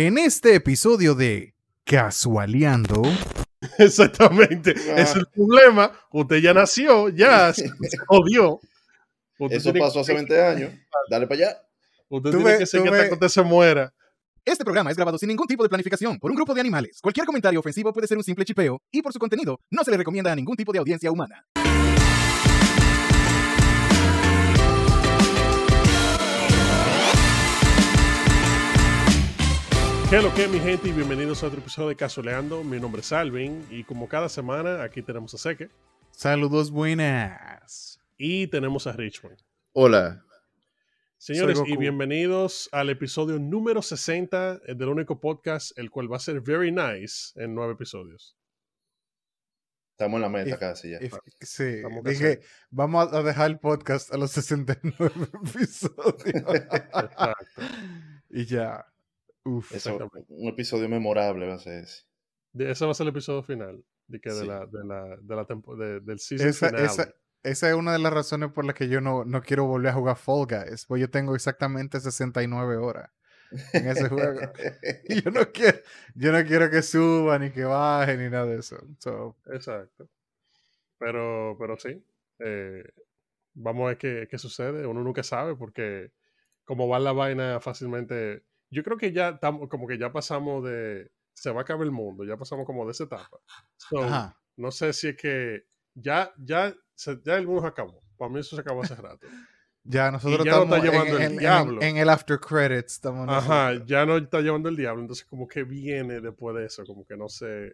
En este episodio de Casualeando. Exactamente. Ah. Es el problema. Usted ya nació, ya se jodió. Usted Eso pasó que- hace 20 años. Dale para allá. Usted Tú tiene ve- que hasta que usted se muera. Este programa es grabado sin ningún tipo de planificación por un grupo de animales. Cualquier comentario ofensivo puede ser un simple chipeo y por su contenido no se le recomienda a ningún tipo de audiencia humana. ¿Qué es lo que, mi gente? Y bienvenidos a otro episodio de Casoleando. Mi nombre es Alvin. Y como cada semana, aquí tenemos a Seque. Saludos buenas. Y tenemos a Richmond. Hola. Señores, y bienvenidos al episodio número 60 del único podcast, el cual va a ser very nice en nueve episodios. Estamos en la meta If- casi ya. If- sí, dije, vamos a dejar el podcast a los 69 episodios. Exacto. y ya. Uf. Eso, un episodio memorable va a ser ese. De- ese va a ser el episodio final de que de Sí. la, de la, de la tempo- de- del season Esa, finale. esa, esa es una de las razones por las que yo no, no quiero volver a jugar Fall Guys. Pues yo tengo exactamente 69 horas en ese juego. Y yo no quiero, yo no quiero que suba, ni que baje, ni nada de eso. So, Exacto. Pero, pero sí. eh, vamos a ver qué, qué sucede. Uno nunca sabe porque como va la vaina fácilmente. Yo creo que ya estamos, como que ya pasamos de. Se va a acabar el mundo. Ya pasamos como de esa etapa. So, no sé si es que ya, ya, se- ya el mundo se acabó. Para mí eso se acabó hace rato. Ya nosotros ya no está estamos en- llevando el en, en- diablo. en el after credits. Estamos Ajá, nosotros. ya no está llevando el diablo. Entonces, como que viene después de eso. Como que no sé.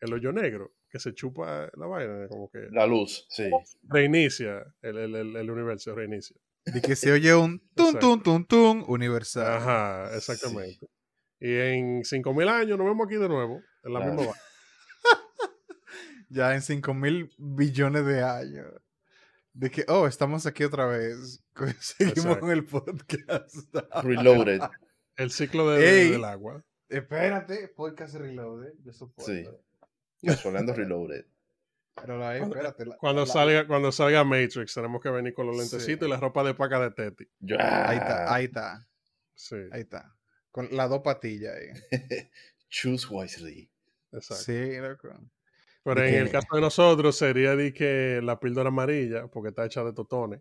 El hoyo negro. Que se chupa la vaina. Como que La luz, sí. reinicia el, el, el, el universo, reinicia. Y que se oye un tun, Exacto. tun, tun, tun universal. Ajá, exactamente. Y en 5000 años nos vemos aquí de nuevo, en la Claro. misma vaina. Ya en 5 mil billones de años. De que, oh, estamos aquí otra vez. Seguimos con el podcast. Reloaded. El ciclo de- de- Ey. del agua. Espérate, podcast reloaded. Yo supongo. Sí. Casualeando Reloaded. Pero la, espérate. la- Cuando la- salga, cuando salga Matrix, tenemos que venir con los Sí. lentecitos y la ropa de paca de Teti. Ahí está, ahí está, Sí, ahí está. Con las dos patillas ahí. Choose wisely. exacto. Sí, loco. Pero ¿De en qué? el caso de nosotros sería de que la píldora amarilla, porque está hecha de totones.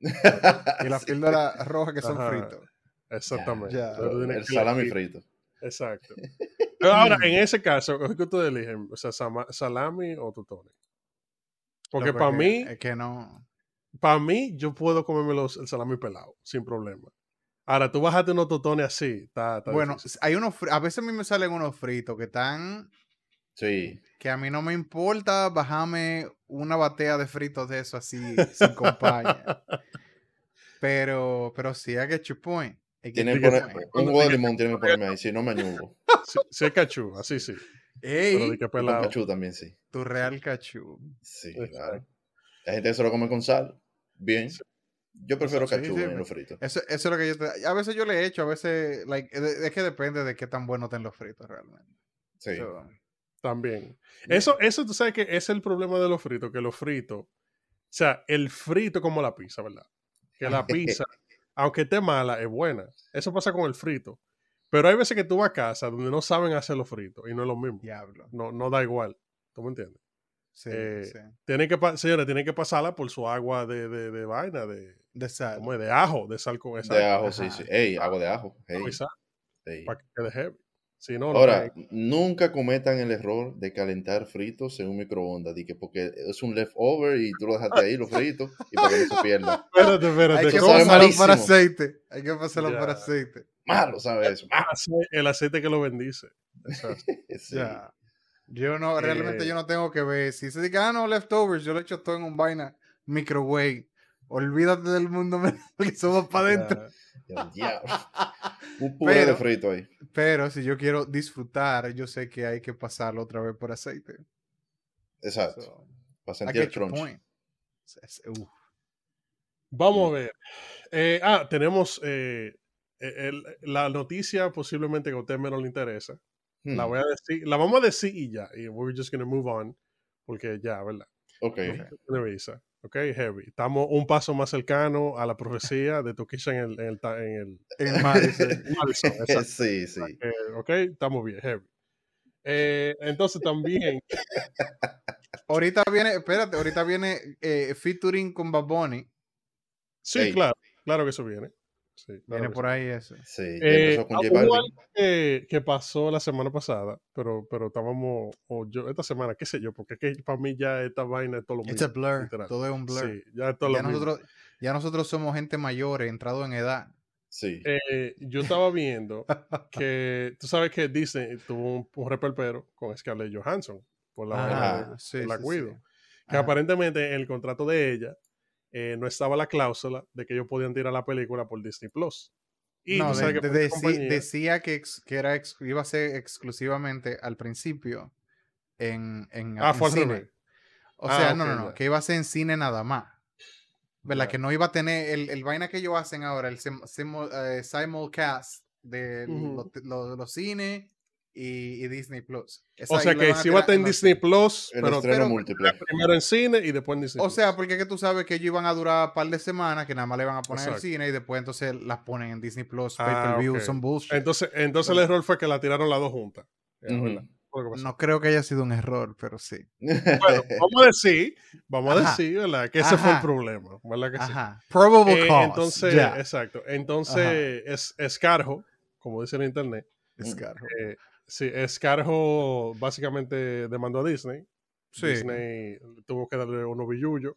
Y las píldoras rojas que son Ajá. fritos. Exactamente. Ya. El salami frito. Exacto. Pero ahora, en ese caso, ¿qué ustedes eligen? O sea, salami o totones. Porque para mí, Es que no. para mí, yo puedo comerme los, el salami pelado, sin problema. Ahora, tú bajaste unos totones así, está, está Bueno, difícil. hay unos. A veces a mí me salen unos fritos que están. Sí. Que a mí no me importa bajarme una batea de fritos de eso así, sin compañía. Pero, pero sí hay que chupoin. Hay que Tienen que poner, un huevo de limón tienen que ponerme ahí, si no me añugo. Si, si es cachú, así sí. Pero Ey, de que Y con pelado. cachú también, sí. tu real cachú. Sí, Exacto. claro. Hay gente que se lo come con sal. Bien. Yo prefiero Sí, cachú sí, en los fritos. Eso, eso es lo que yo te- A veces yo le he hecho, a veces. Like, es que depende de qué tan buenos estén los fritos realmente. Sí. So, También. Eso, eso tú sabes que es el problema de los fritos, que los fritos, o sea, el frito como la pizza, ¿verdad? Que la pizza, aunque esté mala, es buena. Eso pasa con el frito. Pero hay veces que tú vas a casa donde no saben hacer los fritos y no es lo mismo. diablo. No, no da igual. ¿Tú me entiendes? Sí, Eh, sí. Tienen que, señores, tienen que pasarla por su agua de, de, de vaina, de, De sal. ¿cómo es? de ajo, de sal con esa. De ajo, sí, Ajá. sí. Ey, agua de ajo. Ey, ey. para que quede heavy. Si no, no Ahora, nunca cometan el error de calentar fritos en un microondas, que porque es un leftover y tú lo dejaste ahí, los fritos, y para que no se pierda. Espérate, espérate. Hay que Eso ¿cómo sabe pasarlo para aceite. Hay que pasarlo Ya. para aceite. Malo, ¿sabes? Malo. el aceite que lo bendice? Exacto. Sí. Ya. Yo no, realmente Eh, yo no tengo que ver. Si se dice, ah, no, leftovers, yo lo echo todo en un vaina microwave. Olvídate del mundo porque somos para adentro. Ya. El diablo. Un puré de Pero- frito ahí. Pero si yo quiero disfrutar, yo sé que hay que pasarlo otra vez por aceite. Exacto. So, Para sentir el crunch. Vamos a ver. Eh, ah, tenemos eh, el- la noticia posiblemente que a usted menos le interesa. La voy a decir, la vamos a decir y ya. Y we're just gonna move on. Porque ya, ¿verdad? Ok. Televisa. Ok, heavy. Estamos un paso más cercano a la profecía de Toquisha en el, en el, en el En Madison. Madison, exacto. sí, sí. Eh, ok, estamos bien, heavy. Eh, entonces también, ahorita viene, espérate, ahorita viene eh, featuring con Bad Bunny. sí, claro, claro que eso viene. Sí, claro Viene por ahí eso. Sí, Eh, empezó con ah, que, que pasó la semana pasada, pero, pero estábamos, o yo, esta semana, qué sé yo, porque es que para mí ya esta vaina es todo lo It's mismo. a blur. literal. Todo es un blur. Sí, ya es todo lo ya, mismo. nosotros, ya nosotros somos gente mayor, entrado en edad. Sí. Eh, yo estaba viendo que, tú sabes que Disney tuvo un, un reperpero con Scarlett Johansson por la Ajá, de- sí, la sí, cuido. sí. Que Ajá. aparentemente en el contrato de ella eh, no estaba la cláusula de que ellos podían tirar la película por Disney Plus. Y no, de- que de- decía que, ex- que era ex- iba a ser exclusivamente al principio en, en, Ah, en fue cine. O Ah, sea, no, no, no, que iba a ser en cine nada más. ¿Verdad? Ya. Que no iba a tener el, el vaina que ellos hacen ahora, el sim- simul- eh, simulcast de Ujú. los, los- los cines y, y Disney Plus. Esa O sea que van a si iba a estar en Disney Plus, El pero estreno pero- múltiple. primero en cine y después en Disney O Plus. sea, porque que tú sabes que ellos iban a durar un par de semanas, que nada más le van a poner en el Exacto. cine y después entonces las ponen en Disney Plus, Ah, pay per view, son bullshit. entonces, entonces el error fue que la tiraron las dos juntas. No creo que haya sido un error, pero sí. Bueno, vamos a decir, vamos a decir, ¿verdad? Que ese fue el problema, ¿verdad que sí? Ajá. Probable Eh, cause. entonces, ya. exacto. Entonces, es, Escarjo, como dice en internet, eh, sí, Escarjo básicamente demandó a Disney. Sí. Disney tuvo que darle unos billullos.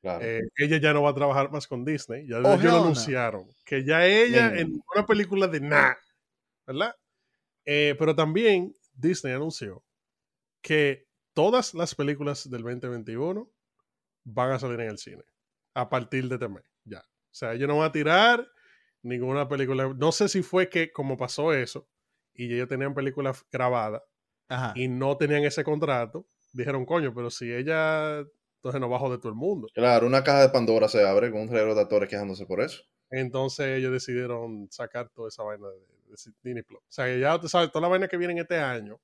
Claro. Eh, ella ya no va a trabajar más con Disney. Ya Oh, ellos lo anunciaron. Que ya ella Mm. en una película de nada, ¿verdad? Eh, pero también Disney anunció que todas las películas del 2021 van a salir en el cine a partir de este mes. Ya. O sea, ellos no van a tirar ninguna película. No sé si fue que, como pasó eso, y ellos tenían películas grabadas Ajá. y no tenían ese contrato, dijeron, coño, pero si ella, entonces nos bajo de todo el mundo. Claro, una caja de Pandora se abre con un reguero de actores quejándose por eso. Entonces ellos decidieron sacar toda esa vaina de, de Disney Plus. O sea, que ya tú sabes, toda la vaina que viene este año.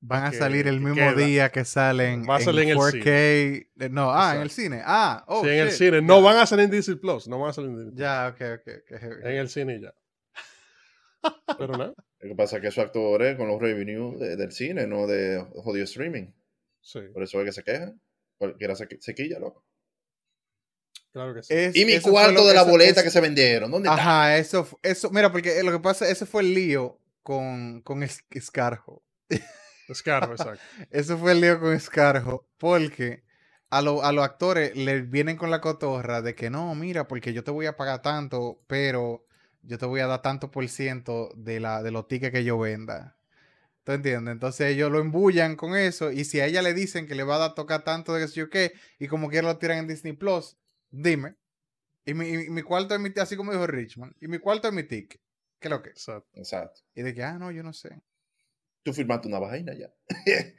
Van a que- salir el que mismo queda. día que salen Va a salir en el 4K. eh, No, ah, en el cine. Ah, oh, sí, en el cine. No van a salir en Disney Plus. No van a salir en Disney Plus. Ya, ok, ok. ok, heavy. En el cine ya. Pero nada. Lo que pasa es que esos actores con los revenue de- del cine, no de jodido streaming. Sí, Por eso es que se quejan. Cualquiera se sequilla, loco. claro que sí. Es- Y mi eso cuarto de la eso- boleta eso- que se vendieron. ¿Dónde está? Ajá, eso, fu- eso, mira, porque lo que pasa, ese fue el lío con, con Es- Escarjo. Descargo, exacto. Eso fue el lío con Escarjo, porque a, lo- a los actores le vienen con la cotorra de que no, mira, porque yo te voy a pagar tanto, pero yo te voy a dar tanto por ciento de, la, de los tickets que yo venda. ¿Tú entiendes? Entonces ellos lo embullan con eso y si a ella le dicen que le va a dar tocar tanto de que sé yo qué y como quiera lo tiran en Disney Plus, dime. Y mi, y mi cuarto es mi así como dijo Richmond, y mi cuarto es mi ticket. ¿Qué es lo que? exacto. Exacto. Y de que, ah, no, yo no sé. Tú firmaste una vaina ya.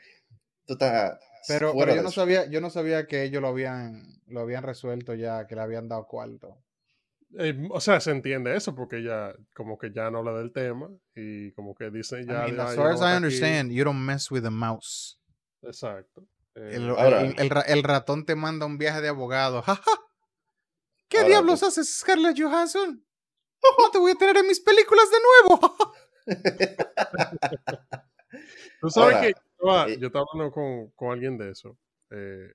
Tú estás. Pero, yo no eso. sabía, yo no sabía que ellos lo habían, lo habían resuelto ya, que le habían dado cuarto. Eh, o sea, se entiende eso porque ya, como que ya no habla del tema y como que dice I ya. mean, dijo, as "Ah, far ya as I está aquí". understand, you don't mess with a mouse. Exacto. Eh, El, Ahora- el- el ra- el ratón te manda un viaje de abogado. ¡Ja, ja! ¿Qué Ahora, diablos tú- haces, Scarlett Johansson? No te voy a tener en mis películas de nuevo. Tú sabes Ahora, que yo estaba, eh, yo estaba hablando con, con alguien de eso, eh,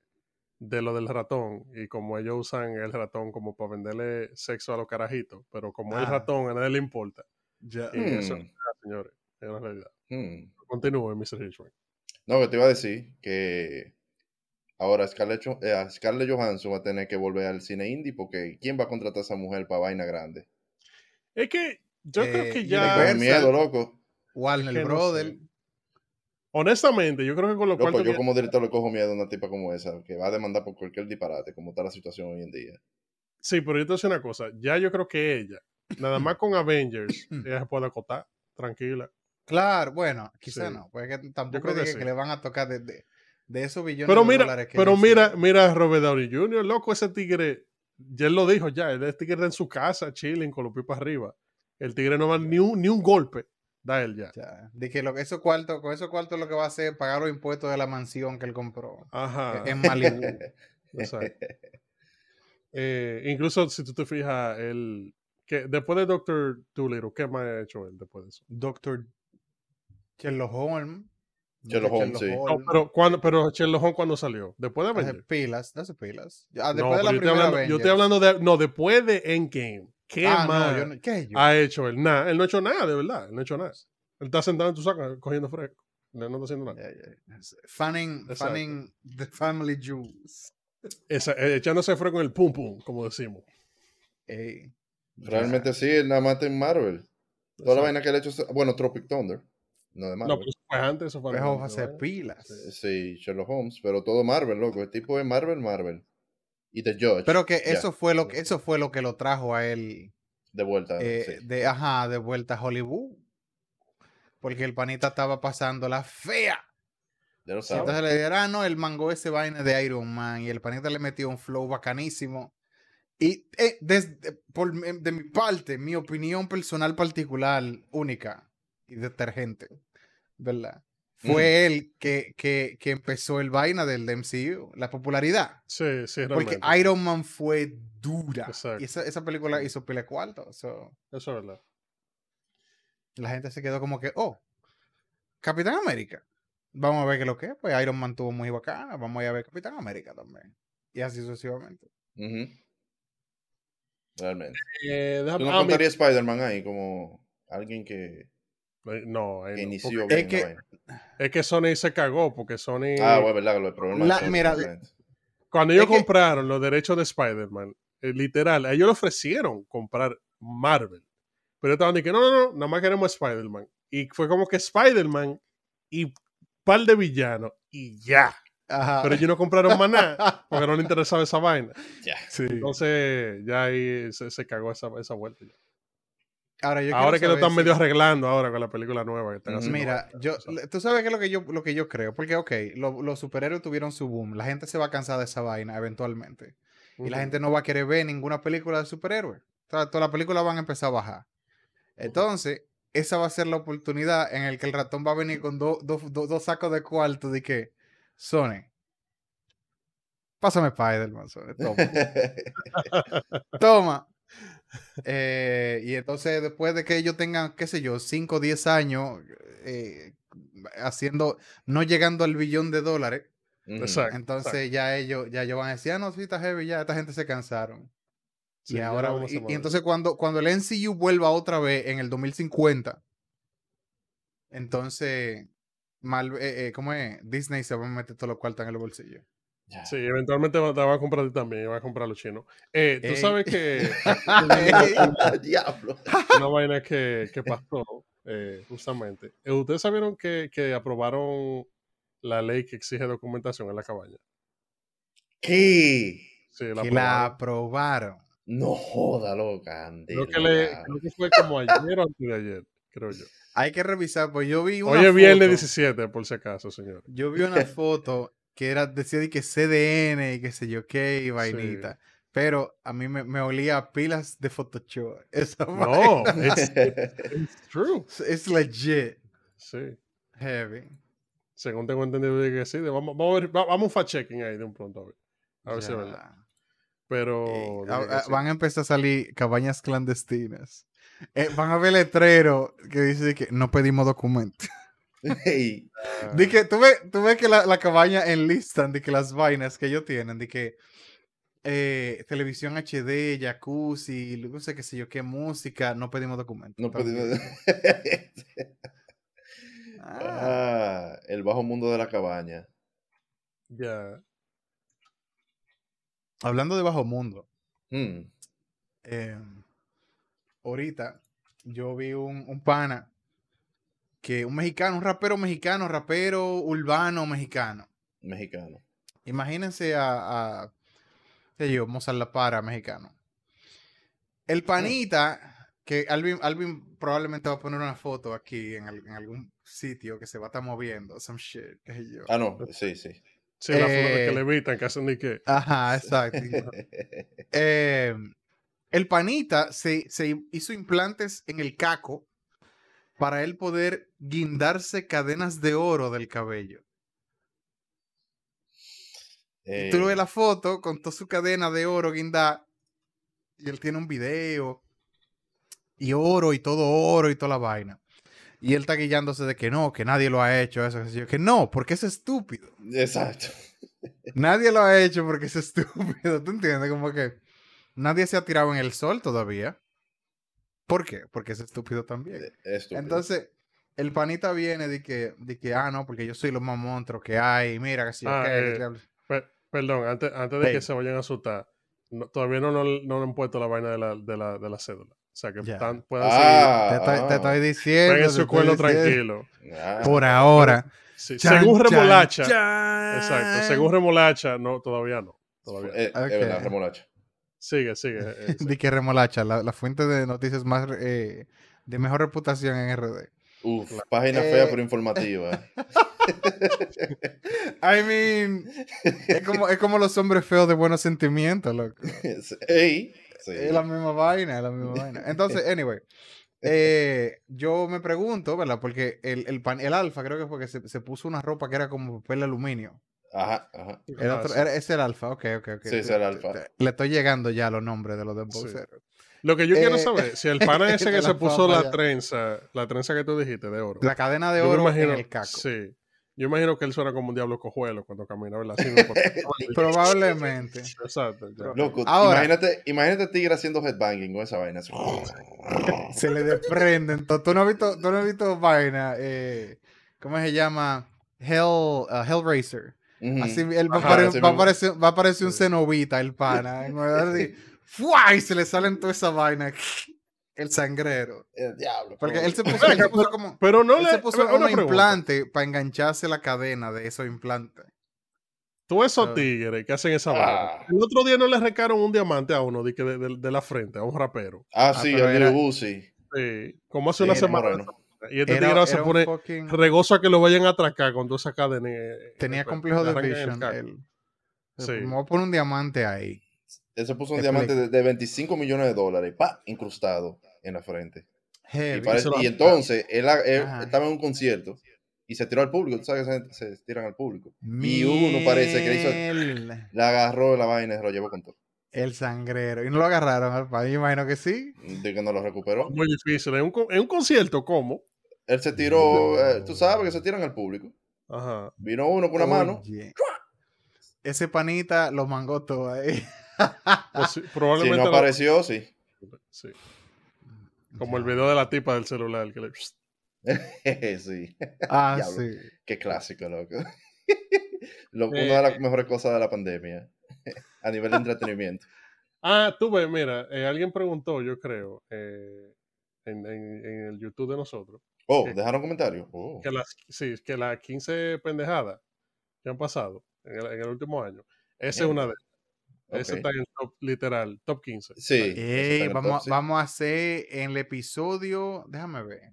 de lo del ratón, y como ellos usan el ratón como para venderle sexo a los carajitos, pero como el Ah. ratón a nadie le importa, Ya. y eso, Hmm, señores, es una realidad. hmm. Continúe, Mr. Richmond. No, que te iba a decir que ahora Scarlett, eh, Scarlett Johansson va a tener que volver al cine indie porque ¿quién va a contratar a esa mujer para vaina grande? Es que yo creo Eh, que ya, Con miedo, loco. Warner que no Brother. sé. Honestamente, yo creo que con lo cual Loco, yo como director le cojo miedo a una tipa como esa, que va a demandar por cualquier disparate, como está la situación hoy en día. Sí, pero yo te voy a decir una cosa. Ya yo creo que ella, nada más con Avengers, ella se puede acotar, tranquila. Claro, bueno, quizá Sí. no, porque tampoco creo que que, le van a tocar de, de, de esos billones Pero de mira, dólares que pero mira, mira a Robert Downey Jr., loco, ese tigre, ya él lo dijo ya, el tigre está en su casa, chilling, con los pies para arriba. El tigre no va ni un, ni un golpe, da él ya. Ya, De que lo, esos cuartos, con esos cuartos lo que va a hacer es pagar los impuestos de la mansión que él compró Ajá, en Malibu. exacto. Eh, incluso si tú te fijas, el, que después de Doctor Dolittle, ¿qué más ha hecho él después de eso? Doctor Sherlock Holmes. Sherlock Holmes, sí. No, pero, cuando, pero Sherlock Holmes, ¿cuándo salió? ¿Después de Avengers? pilas, hace pilas. Ya, No, después de la pero yo, estoy primera hablando, yo estoy hablando de. No, después de Endgame. ¿Qué Ah, más no, yo no- ¿qué yo? ha hecho él? Nada. Él no ha hecho nada, de verdad. Él no ha hecho nada. Él está sentado en tu saco cogiendo fresco. No está haciendo nada. Fanning, fanning the family jewels. Esa- eh, echándose fresco en el pum pum, como decimos. Ey, Realmente sí, él nada más en Marvel. Toda la vaina que él ha hecho. Bueno, Tropic Thunder. No de No, Marvel. pero eso fue antes, eso fue Dejó antes, hacer ¿no? pilas. Sí, Sherlock Holmes, pero todo Marvel, loco. El tipo es Marvel, Marvel. Y The Judge. Pero que eso fue lo que eso fue lo que lo trajo a él De vuelta. eh, sí. de ajá, de vuelta a Hollywood. Porque el panita estaba pasando la fea. Ya lo sabes. entonces le dijeron, ah, no, el mango ese vaina de Iron Man. Y el panita le metió un flow bacanísimo. Y eh, desde, por, mi- de mi parte, mi opinión personal particular, única y detergente, ¿verdad? Fue él que, que, que empezó el vaina del MCU, la popularidad. Sí, sí, Porque realmente. Iron Man fue dura. Exacto. Y esa, esa película hizo pile cuarto. so, Eso es verdad. la gente se quedó como que, oh, Capitán América. Vamos a ver qué es lo que es. Pues Iron Man tuvo muy bacana. Vamos a ir a ver Capitán América también. Y así sucesivamente. Realmente. Eh, déjame- ¿Tú no ah, contaría Spider-Man ahí como alguien que, No, ahí que no, inició porque bien que-? Es que Sony se cagó, porque Sony. Ah, bueno, verdad, el problema La- Sony, mira. Cuando ellos Es que- compraron los derechos de Spider-Man, eh, literal, a ellos le ofrecieron comprar Marvel. Pero estaban diciendo, no, no, no, nada más queremos Spider-Man. Y fue como que Spider-Man y par de villanos y ya. Ajá. Pero ellos no compraron más nada porque no les interesaba esa vaina. Ya. Sí. Entonces ya ahí se, se cagó esa, esa vuelta. ya. Ahora, yo Ahora quiero que lo están si- medio arreglando ahora con la película nueva que están haciendo. Mira, yo, tú sabes. tú sabes qué es lo que yo, lo que yo creo. Porque, ok, lo- los superhéroes tuvieron su boom. La gente se va a cansar de esa vaina eventualmente. Y la gente no va a querer ver ninguna película de superhéroes. O sea, todas las películas van a empezar a bajar. Entonces, esa va a ser la oportunidad en el que el ratón va a venir con dos dos- dos- dos sacos de cuarto de que, Sony, pásame Spider-Man, Sony, toma. Toma. Eh, y entonces, después de que ellos tengan, qué sé yo, 5 o 10 años eh, haciendo, no llegando al billón de dólares. Exacto. entonces ya ellos, ya ellos van a decir, ah, no, sí, está heavy, ya esta gente se cansaron. Sí, y ahora, y, entonces cuando, cuando el NCU vuelva otra vez en el 2050, entonces, mal, eh, eh, ¿cómo es? Disney se va a meter todos los cuartos en el bolsillo. Sí, eventualmente te van a comprar a ti también, y van a comprar a los chinos. Eh, Tú Ey. sabes que Diablo. una vaina que, que pasó, eh, justamente. Eh, ¿Ustedes sabieron que, que aprobaron la ley que exige documentación en la cabaña? ¿Qué? Sí, la que la aprobaron. aprobaron. No joda, loca. Creo que, le, creo que fue como ayer o antes de ayer, creo yo. Hay que revisar, pues yo vi una Hoy es viernes foto- 17, por si acaso, señor. Yo vi una foto que era, decía de que CDN y qué sé yo qué y vainita. Pero a mí me, me olía a pilas de Photoshop. Esa No, it's, it's true. es legit Sí. heavy. Según tengo entendido de que sí. vamos, vamos a ver, va- vamos a fact-checking ahí de un pronto a ver. A ver si es verdad. Pero. Eh, dije a- que a- sí. Van a empezar a salir cabañas clandestinas. Eh, van a ver letrero que dice que no pedimos documentos. Ey, Ah, De que tú ves, tú ves que la, la cabaña enlistan de que las vainas que ellos tienen, de que eh, televisión HD, jacuzzi, no sé qué sé yo, qué música, no pedimos documentos. no pedimos- Ah, Ah, el bajo mundo de la cabaña. Ya. hablando de bajo mundo, Hmm. eh, ahorita yo vi un, un pana que un mexicano, un rapero mexicano, rapero urbano mexicano. Mexicano. Imagínense a, a qué sé yo, Mozart La Para mexicano. El panita, que Alvin, Alvin probablemente va a poner una foto aquí en, al- en algún sitio que se va a estar moviendo, some shit, qué sé yo. Ah, no, sí, sí. Sí, la Eh, que le evitan, que hacen ni que. Ajá, exacto. Eh, el panita se, se hizo implantes en el caco para él poder guindarse cadenas de oro del cabello. Y tú Eh, ves la foto con toda su cadena de oro guinda y él tiene un video y oro y todo oro y toda la vaina. Y él está guillándose de que no, que nadie lo ha hecho, eso, yo. que no, porque es estúpido. Exacto. Nadie lo ha hecho porque es estúpido, ¿tú entiendes? Como que nadie se ha tirado en el sol todavía. ¿Por qué? Porque es estúpido también. Estúpido. Entonces, el panita viene de que, de que, ah, no, porque yo soy lo más monstruo que hay, mira, que si Ah, eh, perdón, antes, antes de que se vayan a asustar, no- todavía no, no, no le han puesto la vaina de la, de la, de la cédula. O sea, que están, puedan Ah, Te estoy, te ah. estoy seguir. diciendo. Te su diciendo. tranquilo. Ah, Por ahora. Sí, Chan, según remolacha. chan. Exacto. Según remolacha, no, todavía no. Todavía. Eh. Es verdad, remolacha. Sigue, sigue. eh, sí. Di que remolacha, la, la fuente de noticias más eh, de mejor reputación en RD. Uf, página Eh. fea pero informativa. I mean, es como, es como los hombres feos de buenos sentimientos, loco. Ey, sí. Es la misma vaina, es la misma vaina. Entonces, anyway, eh, yo me pregunto, ¿verdad? Porque el, el, pan- el alfa creo que fue que se, se puso una ropa que era como papel de aluminio. Ajá, ajá. El otro- sí. era- es el alfa, ok, ok, ok. Sí, es el alfa. Le estoy llegando ya a los nombres de los de Sí. Lo que yo quiero Eh, saber, si el pana ese que la se puso la ya. trenza, la trenza que tú dijiste de oro. La cadena de oro imagino, en el caco. Sí. Yo imagino que él suena como un diablo cojuelo cuando camina, ¿verdad? Así me pone- Probablemente. Exacto. Loco, Ahora- imagínate, imagínate Tigre haciendo headbanging con esa vaina. Se le desprenden. Tú no has visto, tú no has visto vaina. eh, ¿Cómo se llama? Hell, uh, Hellraiser. Así él va, a Ajá, va a aparecer, va a aparecer un Sí. cenovita, el pana. así, ¡fua! Y se le salen toda esa vaina. El sangrero. El diablo. Porque él se puso, él se puso como. Pero no él le. se puso pregunta. implantes para engancharse la cadena de esos implantes. Tú esos Ah. tigres que hacen esa Ah. vaina. El otro día no le recaron un diamante a uno de, de, de- de la frente, a un rapero. Ah, Ah, sí, Lil Uzi. Sí, como hace Sí, una semana. moreno. Y este Era, tigre se pone fucking- regoso a que lo vayan a atracar con toda esa cadena. eh, Tenía eh, complejo le de el vision. él. Sí. Me voy a poner un diamante ahí. Él se puso un Explica. diamante de, de 25 millones de dólares, pa, incrustado en la frente. Y, parece- se entonces él, estaba en un concierto y se tiró al público. Tú sabes que gente se tiran al público. Y uno parece que le hizo-. Le agarró la vaina y se lo llevó con todo. El sangrero. Y no lo agarraron al país, imagino que sí. De que no lo recuperó. Muy difícil. En un, en un concierto, ¿cómo? Él se tiró, eh, tú sabes que se tiran al público. Ajá. Vino uno con una mano. Oye. Ese panita lo mangó todo ahí. Pues sí, Si probablemente. no lo- apareció, sí. sí. Como el video de la tipa del celular. Que le... sí. Ah, Diablo. sí. Qué clásico, loco. Lo- Eh, una de las mejores cosas de la pandemia. A nivel de entretenimiento. Ah, tú ves, mira, eh, alguien preguntó, yo creo, eh, en, en- en el YouTube de nosotros, Oh, Eh, dejaron comentarios. Oh. que las, sí, que las 15 pendejadas que han pasado en el, en el último año, esa es una de ellas. Esa Ok. está en el top, literal, top 15. Sí. eso está Ey, en el vamos, top, sí. vamos a hacer en el episodio. Déjame ver.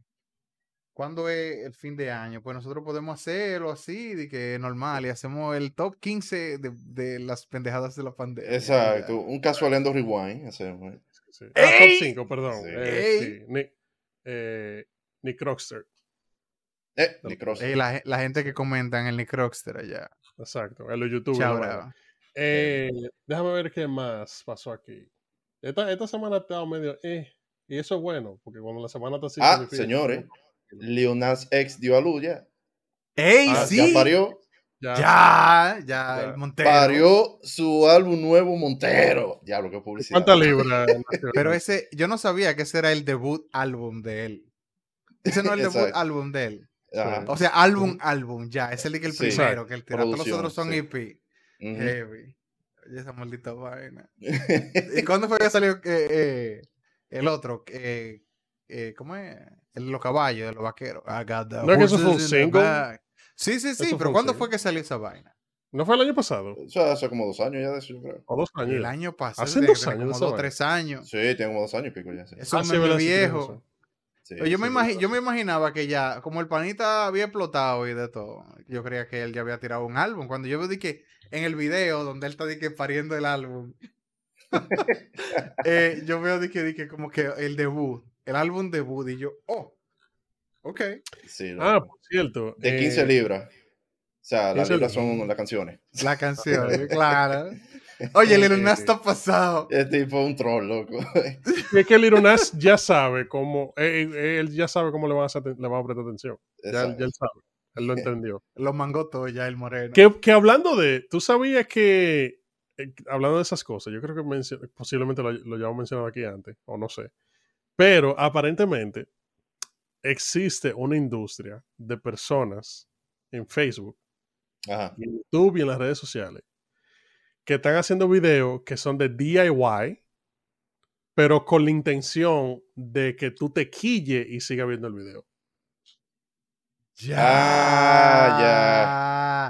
¿Cuándo es el fin de año? Pues nosotros podemos hacerlo así, de que normal, y hacemos el top 15 de, de las pendejadas de la pandemia. Exacto. Un casualendo rewind. hacemos. Sí. Ah, top ¡Ey! 5, perdón. Sí. Eh, ¡Ey! sí, Nick, eh, Nick Rockster, Eh, Nick Ross. Ey, la, la gente que comenta en el Nick Rockster allá. exacto, en los YouTube. Chao, la vaina. bravo. Eh, déjame ver qué más pasó aquí. Esta, esta semana ha estado medio. Eh, y eso es bueno, porque cuando la semana está así. Ah, difícil, señores. Lil Nas X dio a luz ya. ¡Ey, Ah, sí! Ya parió. Ya, Ya, ya, Ya. el Montero. Parió su álbum nuevo Montero. Diablo, qué publicidad. ¿Cuántas libras? Pero ese, yo no sabía que ese era el debut álbum de él. Ese no es el debut álbum de él. Ajá. O sea, álbum, álbum, ya. Es el que el Sí. primero que él tira. Todos los otros son sí. EP. Heavy. Oye, esa maldita vaina. ¿Y cuándo fue que salió eh, eh, el otro? Eh, eh, ¿Cómo es? El, los caballos de los vaqueros. I got the ¿No es que eso fue un single? Sí, sí, sí, pero ¿cuándo single. fue que salió esa vaina? ¿No fue el año pasado? Eso hace como dos años ya de eso, yo creo. ¿O dos años? El año pasado. Hace dos años Como dos, tres años. Sí, tengo como dos años y pico ya. Sí. Eso Ah, es sí, viejo. Sí, yo, me imagi- yo me imaginaba que ya, como el panita había explotado y de todo, yo creía que él ya había tirado un álbum. Cuando yo vi que en el video donde él está que pariendo el álbum, eh, yo veo di que, como que el debut, el álbum debut, y yo, oh, ok. Sí. Ah, por cierto. de eh, 15 libras. sea, las libras son las canciones. La canción, claro. Oye, Lil Nas está pasado. Es tipo un troll, loco. Es que Lil Nas ya sabe cómo, él, él ya sabe cómo le van a, hacer- le van a prestar atención. Ya, ya él sabe, él lo entendió. Lo mangó todo ya el moreno. Que, que hablando de, tú sabías que, eh, hablando de esas cosas, yo creo que mencio- posiblemente lo, lo llevamos mencionado aquí antes, o no sé, pero aparentemente existe una industria de personas en Facebook, Ajá. en YouTube y en las redes sociales que están haciendo videos que son de DIY, pero con la intención de que tú te quille y sigas viendo el video. Ya.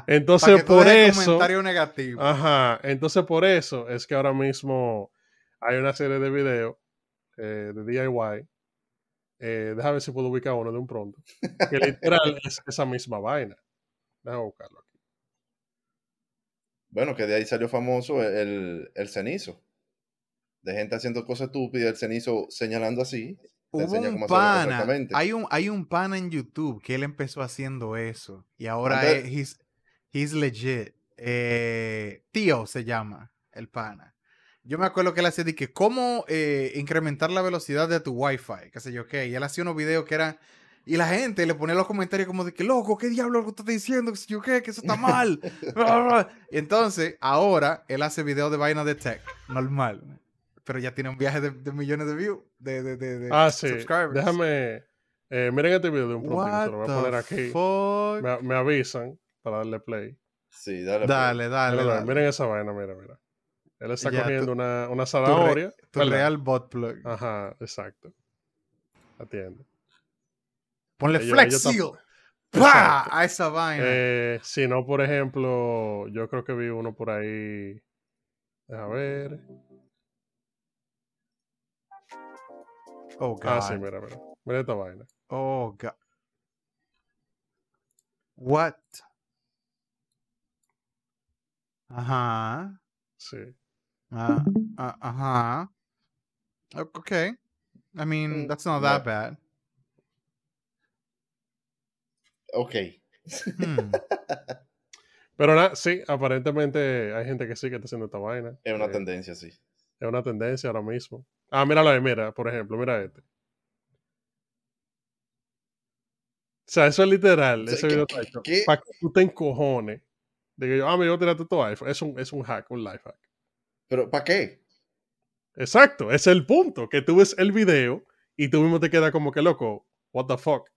Entonces, que tú por eso. comentario negativo. Ajá, entonces por eso es que ahora mismo hay una serie de videos eh, de DIY. Eh, déjame ver si puedo ubicar uno de un pronto. Que literal es esa misma vaina. Déjame buscarlo. Bueno, que de ahí salió famoso el, el cenizo. De gente haciendo cosas estúpidas, el cenizo señalando así. te Hubo enseña un cómo pana. Hay un, hay un pana en YouTube que él empezó haciendo eso. Y ahora es, he's, he's legit. Eh, tío se llama el pana. Yo me acuerdo que él hacía de que cómo eh, incrementar la velocidad de tu wifi, qué sé yo qué. Y él hacía unos videos que eran... Y la gente le ponía los comentarios como de que, loco, ¿qué diablo tú estás diciendo? Que yo qué, que eso está mal. y entonces, ahora, él hace videos de vaina de tech, normal. Pero ya tiene un viaje de, de millones de views, de, de, de, de Ah, sí. subscribers. Déjame. eh, miren este video de un What lo voy a poner aquí. fuck? Me, me avisan para darle play. Sí, dale. Dale, dale, Mira, dale. Miren esa vaina, mira, mira. Él está Ya, cogiendo tu- una, una Tu, zanahoria. re- tu ¿verdad? real bot plug. Ajá, exacto. Atiende. Ponle ellos- flex ellos tam- seal. ¡Pah! A esa vaina. Eh, si no, por ejemplo, yo creo que vi uno por ahí. A ver. oh, God. Ah, sí, mira, mira. Mira esta vaina. Oh, God. What? Ajá. Sí. Ah, ah, ajá. O- Okay. I mean, Mm, that's not that bad. Ok. Hmm. Pero nada, sí, aparentemente hay gente que sí que está haciendo esta vaina. Es una Eh, tendencia, sí. Es una tendencia ahora mismo. Ah, míralo ahí, mira, por ejemplo, mira este. O sea, eso es literal. O sea, ese ¿qué- video está hecho para que tú te encojones. De que yo, ah, me voy a tirar tu iPhone. Es un, es un hack, un life hack. Pero, ¿para qué? Exacto, ese es el punto. Que tú ves el video y tú mismo te quedas como que loco, what the fuck.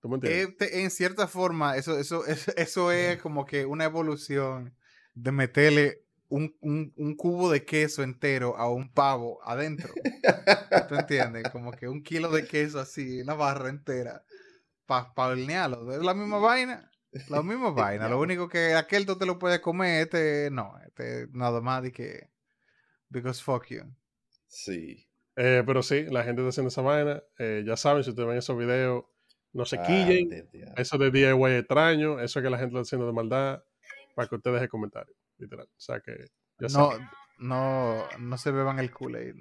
¿Tú me entiendes? Este, en cierta forma, eso, eso, eso, eso es como que una evolución de meterle un, un- un cubo de queso entero a un pavo adentro. ¿Tú entiendes? Como que un kilo de queso así, una barra entera, para pa hornearlo. Es la misma vaina. La misma vaina. Lo único que aquel tú te lo puedes comer, este no. Este nada más de que. Because fuck you. Sí. Eh, pero sí, la gente está haciendo esa vaina. Eh, ya saben, si ustedes ven esos videos, no se quillen. Eso de DIY extraño, eso que la gente lo está haciendo de maldad, para que ustedes dejen comentarios, literal. O sea que, ya No, no, no se beban el Kool-Aid.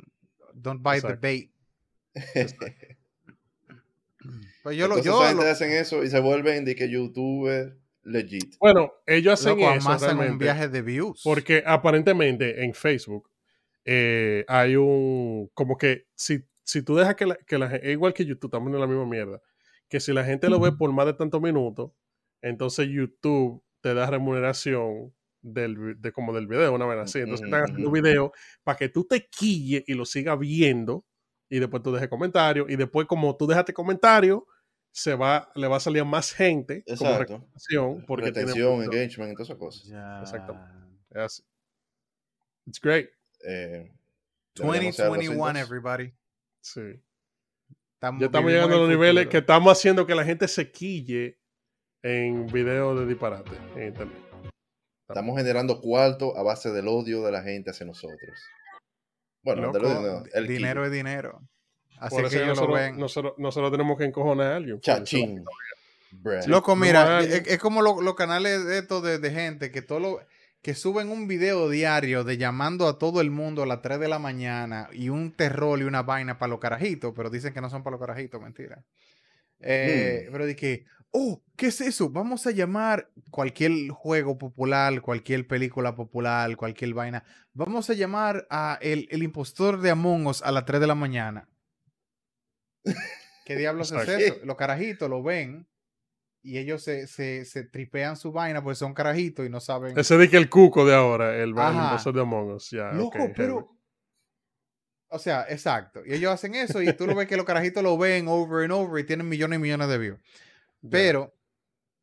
Don't buy Exacto. the bait. Pues yo lo, Entonces, yo esa gente lo- hacen eso y se vuelven de que youtuber legit. Bueno, ellos hacen loco, eso amasan un viaje de views. porque aparentemente en Facebook eh, hay un, como que si, si tú dejas que la, que la igual que YouTube, también es la misma mierda, que si la gente lo ve por más de tantos minutos, entonces YouTube te da remuneración del, de como del video, una vez así. Entonces están haciendo video para que tú te quilles y lo sigas viendo y después tú dejes comentarios y después como tú dejaste comentario se va, le va a salir a más gente como Exacto. recomendación porque Retención, engagement y todas esas cosas. Ya. Exactamente. es así. It's great. Eh, deberíamos hacer algo así, 2021, entonces. everybody. Sí. Estamos, Ya estamos llegando a los el niveles que estamos haciendo que la gente se quille en videos de disparate en internet. Estamos generando cuarto a base del odio de la gente hacia nosotros. Bueno, Loco, odio no, el dinero es dinero. Así Por que ellos lo nosotros, ven. nosotros, nosotros tenemos que encojonar a alguien. Chachín. Loco, no mira, hay- es, es como lo- los canales de estos de, de gente que todo lo, que suben un video diario de llamando a todo el mundo a las 3 de la mañana y un terror y una vaina para los carajitos, pero dicen que no son para los carajitos, mentira. Eh, Hmm. Pero que, oh, ¿qué es eso? Vamos a llamar cualquier juego popular, cualquier película popular, cualquier vaina. Vamos a llamar a el, el impostor de Among Us a las 3 de la mañana. ¿Qué diablos es eso? Los carajitos lo ven y ellos se, se, se tripean su vaina porque son carajitos y no saben. Ese de que el cuco de ahora, el, invasor de Among Us. Loco, heavy. pero. O sea, exacto. Y ellos hacen eso y tú lo ves que los carajitos lo ven over and over y tienen millones y millones de views. Pero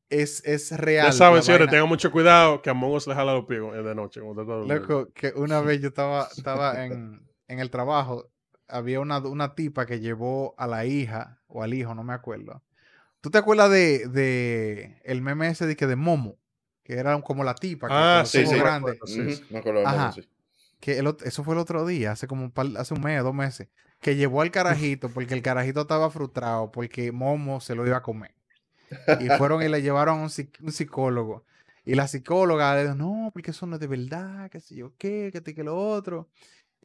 es, es real. Ya saben, señores, tengan mucho cuidado que Among Us le jala los pies de noche. Loco, que una vez yo estaba, estaba en, en el trabajo, había una, una tipa que llevó a la hija o al hijo, no me acuerdo. ¿Tú te acuerdas de, de el meme ese de que de Momo? Que era como la tipa, que Ah, sí, sí. grandes. Sí, Ujú, sí. Me acuerdo de Ajá. Momo, sí. que el eso fue el otro día, hace como un par- hace un mes, dos meses, que llevó al carajito porque el carajito estaba frustrado porque Momo se lo iba a comer. Y fueron y le llevaron a un psicólogo. Y la psicóloga le dijo, no, porque eso no es de verdad, qué sé yo qué, que te que lo otro.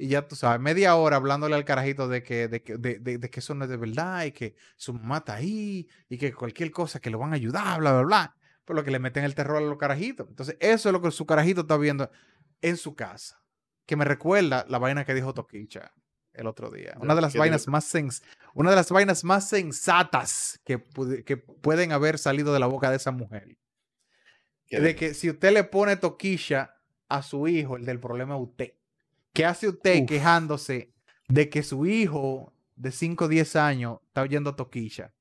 Y ya tú sabes, media hora hablándole al carajito de que, de que, de, de- de que eso no es de verdad y que su mamá está ahí y que cualquier cosa que lo van a ayudar, bla, bla, bla. Por lo que le meten el terror a los carajitos. Entonces, eso es lo que su carajito está viendo en su casa que me recuerda la vaina que dijo Toquicha el otro día. Una de las ¿qué vainas más sens una de las vainas más sensatas que, que pueden haber salido de la boca de esa mujer. ¿Qué De que si usted le pone Toquilla a su hijo, el del problema es usted. ¿Qué hace usted Uf. quejándose de que su hijo de 5 o 10 años está oyendo Toquilla?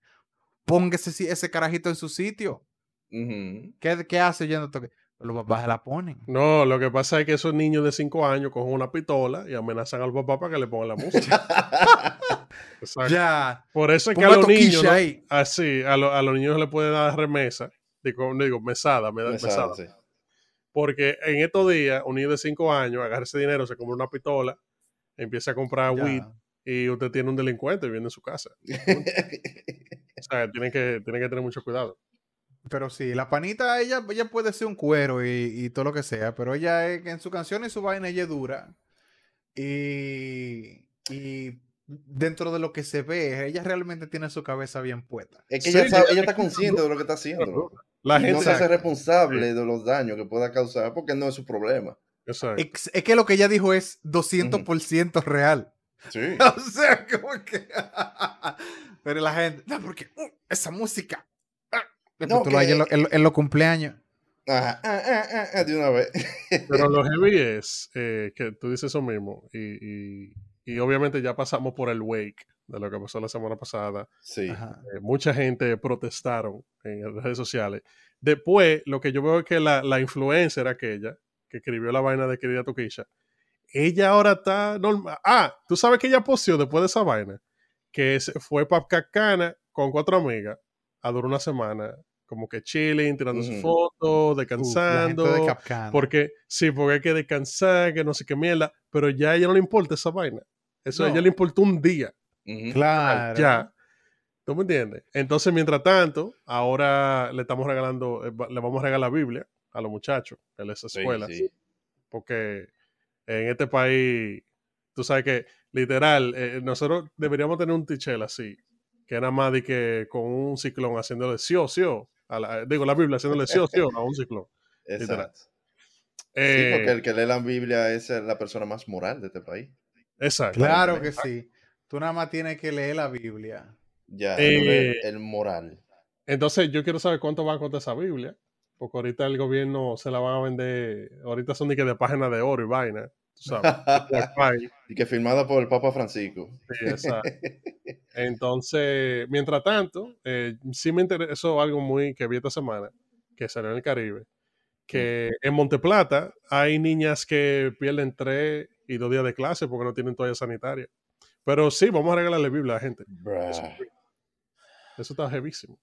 Póngase ese, ese carajito en su sitio. ¿Qué, qué hace oyendo Toquilla? Los papás se la ponen. No, lo que pasa es que esos niños de 5 años cogen una pistola y amenazan al papá para que le pongan la música. Exacto. Ya. Por eso es que a Ponga los niños, ¿no? así, a, lo- a los niños le puede dar remesa, digo, mesada, me da Mesada, mesada. sí. Porque en estos días, un niño de 5 años agarra ese dinero, se compra una pistola, empieza a comprar ya. weed y usted tiene un delincuente viviendo en su casa. O sea, tiene que, tiene que tener mucho cuidado. Pero sí, la panita, ella, ella puede ser un cuero y, y todo lo que sea, pero ella es, en su canción y su vaina, ella es dura. Y, y dentro de lo que se ve, ella realmente tiene su cabeza bien puesta. Es que Sí, ella, sabe- ella- ella está consciente de lo que está haciendo. La gente. no se hace responsable de los daños que pueda causar porque no es su problema. Exacto. Es, es que lo que ella dijo es 200% real. Sí. O sea, como que... pero la gente, no, porque uh, esa música... ah". No, tú lo oyes en, que- lo- en en los cumpleaños. Ajá, ah, ah, ah, ah, de una vez. Pero lo heavy es eh, que tú dices eso mismo. Y, y- y obviamente ya pasamos por el wake de lo que pasó la semana pasada. Sí. Eh, mucha gente protestaron en las redes sociales. Después, lo que yo veo es que la, la influencer aquella que escribió la vaina de querida Toquilla, ella ahora está normal. Ah, tú sabes que ella posteó después de esa vaina, que se fue para Cacana con cuatro amigas a durar una semana, como que chilling, tirando sus Ujú. fotos, Uf, la gente descansando. de Capcana. Porque, sí, porque hay que descansar, que no sé qué mierda, pero ya a ella no le importa esa vaina. Eso a ella le importó un día. Claro. Ya. ¿Tú me entiendes? Entonces, mientras tanto, ahora le estamos regalando, eh, le vamos a regalar la Biblia a los muchachos en las Sí, escuelas. sí. Porque en este país, tú sabes que literal, eh, nosotros deberíamos tener un tichel así, que nada más de que con un ciclón haciéndole sí o sí o, a la- digo, la Biblia haciéndole sí o sí o a un ciclón. Exacto. Sí, Eh, porque el que lee la Biblia es la persona más moral de este país. Exacto. Claro que sí. Tú nada más tienes que leer la Biblia. Ya, Eh, el moral. Entonces, yo quiero saber cuánto va a costar esa Biblia. Porque ahorita el gobierno se la van a vender. Ahorita son de que de página de oro y vaina. Tú sabes. Y que firmada por el Papa Francisco. sí, exacto. Entonces, mientras tanto, eh, sí me interesó algo muy que vi esta semana, que salió en el Caribe, que en Monteplata hay niñas que pierden tres y dos días de clase porque no tienen toalla sanitaria. Pero sí, vamos a regalarle Biblia a la gente. Eso, eso está heavísimo.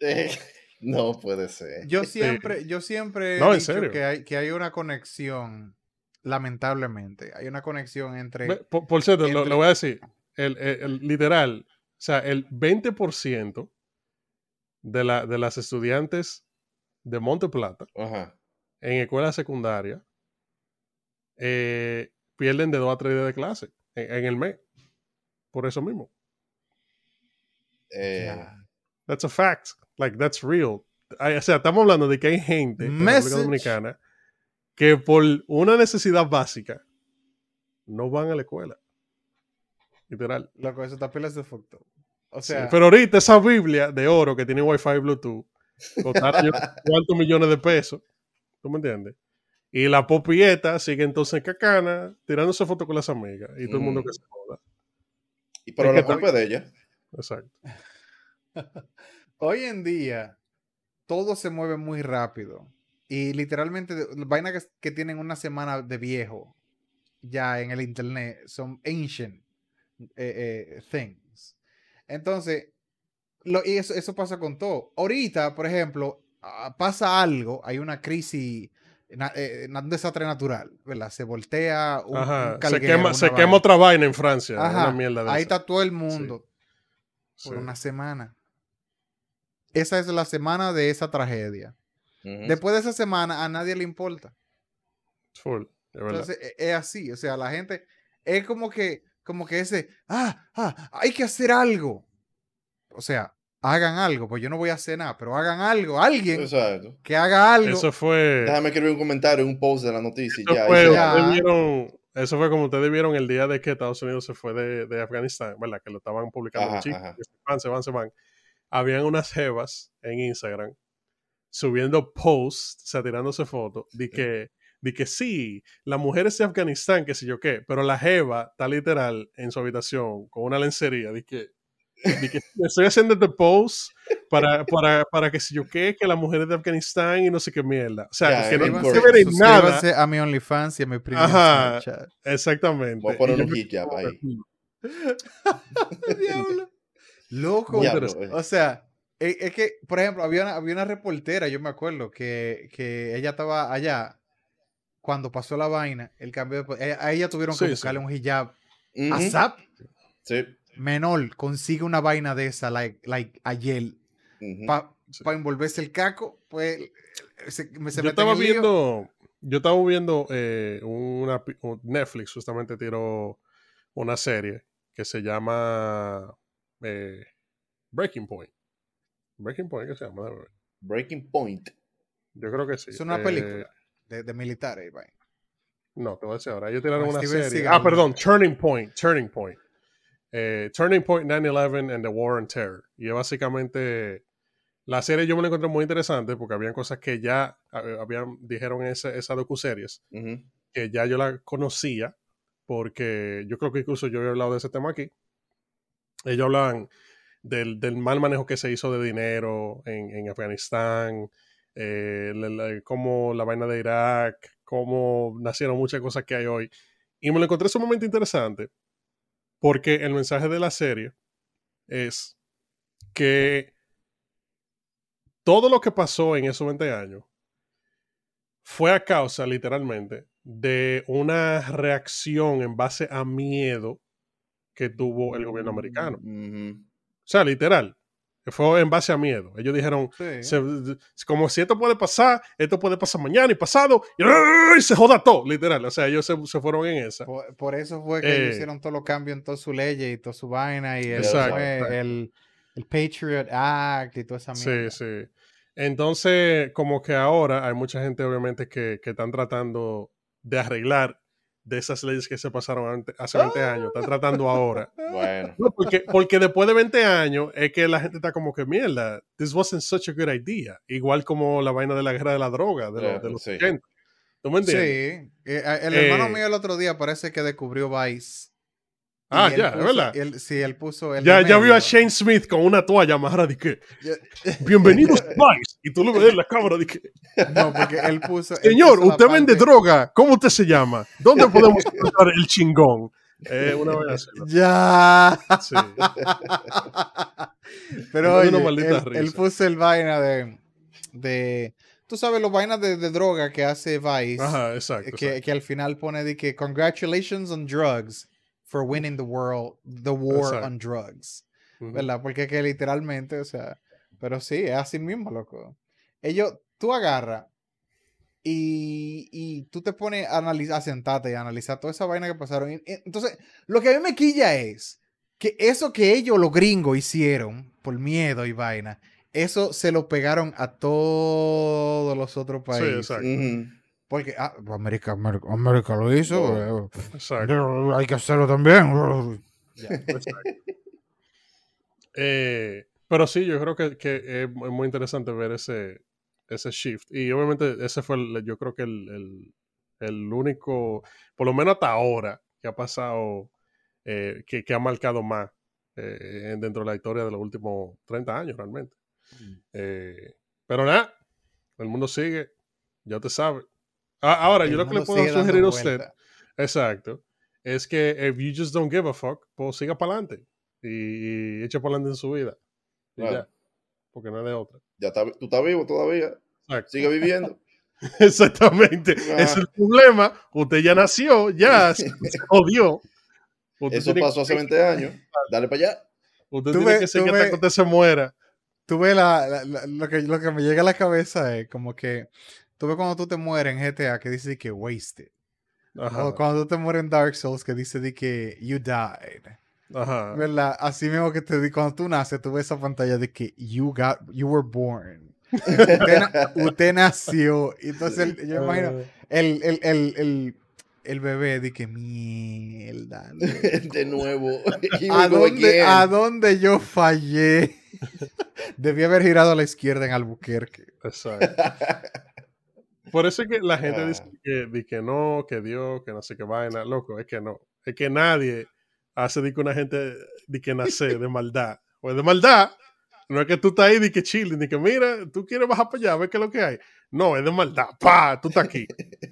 Eh, no puede ser. Yo siempre, yo siempre he No, en dicho serio. que hay, que hay una conexión, lamentablemente, hay una conexión entre... Por, por cierto, lo, entre- lo voy a decir. El, el- el literal, o sea, el 20% de, la, de las estudiantes de Monte Plata Ajá. en escuela secundaria eh, pierden de 2 a 3 días de clase en, en el mes. Por eso mismo. Eh. That's a fact. Like, that's real. Ay, o sea, estamos hablando de que hay gente en Message. República Dominicana que por una necesidad básica no van a la escuela. Literal. Loco, eso está pilas de up. O Sí, sea, Pero ahorita esa Biblia de oro que tiene Wi-Fi y Bluetooth sé cuántos millones de pesos. ¿Tú me entiendes? Y la popieta sigue entonces cacana, tirándose fotos con las amigas. Y todo el mundo Mm. que se joda. Y pero Es la culpa es de ella. Exacto. hoy en día todo se mueve muy rápido. Y literalmente, vainas que, que tienen una semana de viejo ya en el internet son ancient eh, eh, things. Entonces, lo, y eso, eso pasa con todo. Ahorita, por ejemplo, ah, pasa algo, hay una crisis, eh, na- un desastre natural, ¿verdad? Se voltea un, un Ajá. Se calguero, quema, una se quema otra vaina en Francia. Ajá, Una mierda de Ahí esa. está todo el mundo Sí. por una semana. Esa es la semana de esa tragedia. Ujú. Después de esa semana a nadie le importa. Full, es verdad. Entonces e- es así, o sea, la gente es como que como que ese, ah, ah, hay que hacer algo. O sea, hagan algo, pues yo no voy a hacer nada, pero hagan algo, alguien Exacto. que haga algo. Eso fue. Déjame escribir un comentario, un post de la noticia. Eso ya, fue, y ya. ustedes vieron- eso fue como ustedes vieron el día de que Estados Unidos se fue de, de Afganistán, ¿verdad? Que lo estaban publicando Ajá, en Chile. ajá. que Se van, se van, se van. Habían unas jevas en Instagram subiendo posts, o sea, tirándose fotos, de que, de que sí, las mujeres de Afganistán, que sé yo qué, pero la jeva está literal en su habitación con una lencería, de que, que estoy haciendo este post para, para, para que sé yo qué, que las mujeres de Afganistán y no sé qué mierda. O sea, Ya, que no se Discord. ve en nada. A mi OnlyFans y a mi primer Ajá. Snapchat. Exactamente. Voy a poner un hijab ahí. Diablo. Loco. Diablo, eh. O sea, es, es que, por ejemplo, había una, había una reportera, yo me acuerdo, que, que ella estaba allá cuando pasó la vaina, el cambio de... A ella tuvieron que Sí, buscarle sí. un hijab. Ujú. ASAP, Sí. Menor, consigue una vaina de esa, like, like ayer, Ujú. para Sí. envolverse el caco, pues se, me- se yo estaba viendo, yo estaba viendo eh, una, Netflix justamente tiró una serie que se llama eh, Breaking Point. Breaking Point, ¿qué se llama? Breaking Point. Yo creo que sí. Es una Eh, película de, de militares, vaina. No, te voy a decir ahora. Ellos tiraron una Steven serie. Seagal, Ah, perdón, Turning Point. Turning Point. Eh, Turning Point 9-11 and the War on Terror. Y es básicamente. La serie yo me la encontré muy interesante porque habían cosas que ya eh, habían, dijeron esa, esa docuseries Ujú. que ya yo la conocía porque yo creo que incluso yo he hablado de ese tema aquí. Ellos hablan del, del mal manejo que se hizo de dinero en, en Afganistán, eh, la- la- cómo la vaina de Irak, cómo nacieron muchas cosas que hay hoy. Y me lo encontré sumamente interesante porque el mensaje de la serie es que todo lo que pasó en esos 20 años fue a causa, literalmente, de una reacción en base a miedo que tuvo el gobierno americano. Ujú. O sea, literal. Fue en base a miedo. Ellos dijeron, Sí. se- como si esto puede pasar, esto puede pasar mañana y pasado, y, se joda todo, literal. O sea, ellos se, se fueron en esa. Por, por eso fue que ellos Eh. hicieron todos los cambios en todas sus leyes y toda su vaina y el, Exacto, fue el, el Patriot Act y toda esa Sí, mierda. sí. Entonces, como que ahora hay mucha gente, obviamente, que, que están tratando de arreglar de esas leyes que se pasaron ante- hace 20 años. Están tratando ahora. Bueno. No, porque, porque después de 20 años es que la gente está como que mierda, this wasn't such a good idea. Igual como la vaina de la guerra de la droga de, los- de los sí. 80. ¿Tú me Sí, entiendes? eh, eh, el hermano Eh. mío el otro día parece que descubrió Vice. Ah, él ya, puso- verdad. él- sí, él puso el Ya, ya vio a. Shane Smith con una toalla amarrada de que, bienvenidos Vice. Y tú lo ves en la cámara de que, No, porque él puso. él señor, puso la usted vende parte- droga. ¿Cómo usted se llama? ¿Dónde podemos encontrar el chingón? Eh, una vez. Ya. Sí. Pero oye, él, él puso el vaina de, de. Tú sabes los vainas de, de droga que hace Vice. Ajá, exacto. que, exacto. que al final pone de que congratulations on drugs for winning the world, the war Exacto. on drugs. Ujú. ¿Verdad? Porque que literalmente, o sea, pero sí, es así mismo, loco. Ellos, tú agarras y, y tú te pones a analizar, a sentarte y a analizar toda esa vaina que pasaron. Y- y- Entonces, lo que a mí me quilla es que eso que ellos, los gringos, hicieron por miedo y vaina, eso se lo pegaron a todos los otros Sí, países. exacto. Ujú. Porque ah, América, América, América lo hizo. Oh. eh, Exacto. Hay que hacerlo también. Ya. Eh, pero sí, yo creo que, que es mu- muy interesante ver ese, ese shift. Y obviamente ese fue, el- yo creo que el, el- el único, por lo menos hasta ahora, que ha pasado, eh, que, que ha marcado más eh, dentro de la historia de los últimos 30 años realmente. Eh, pero nada, el mundo sigue, ya te sabe. Ah, ahora, yo lo que le puedo sugerir a usted, vuelta. exacto, es que if you just don't give a fuck, pues siga para adelante y, y eche para adelante en su vida. Y Claro. ya, porque no es de otra. Ya está, tú estás vivo todavía. Exacto. Sigue viviendo. Exactamente. Ah. Es el problema. Usted ya nació, ya se se jodió. Usted Eso pasó hace que- 20 años. Dale para allá. Usted Tú tiene que que hasta que usted se muera. Tú ves la, la- la- lo, que, lo que me llega a la cabeza es como que tú ves cuando tú te mueres en GTA que dice que wasted. Ajá. O cuando tú te mueres en Dark Souls que dice de que you died. Ajá. ¿Verdad? Así mismo que te di cuando tú naces, tú ves esa pantalla de que you got, you were born. usted, na- usted nació. Entonces el- yo imagino el, el, el, el, el bebé de que mierda. de nuevo. ¿A dónde. ¿A dónde yo fallé? Debí haber girado a la izquierda en Albuquerque. Exacto. Por eso es que la gente Ah. dice que, di que no, que Dios, que no sé qué vaina. Loco, es que no. Es que nadie hace de que una gente de que nace de maldad. Pues de maldad, no es que tú estás ahí de que chilling, ni que mira, tú quieres bajar para allá, a ver qué es lo que hay. No, es de maldad. ¡Pa! Tú estás aquí.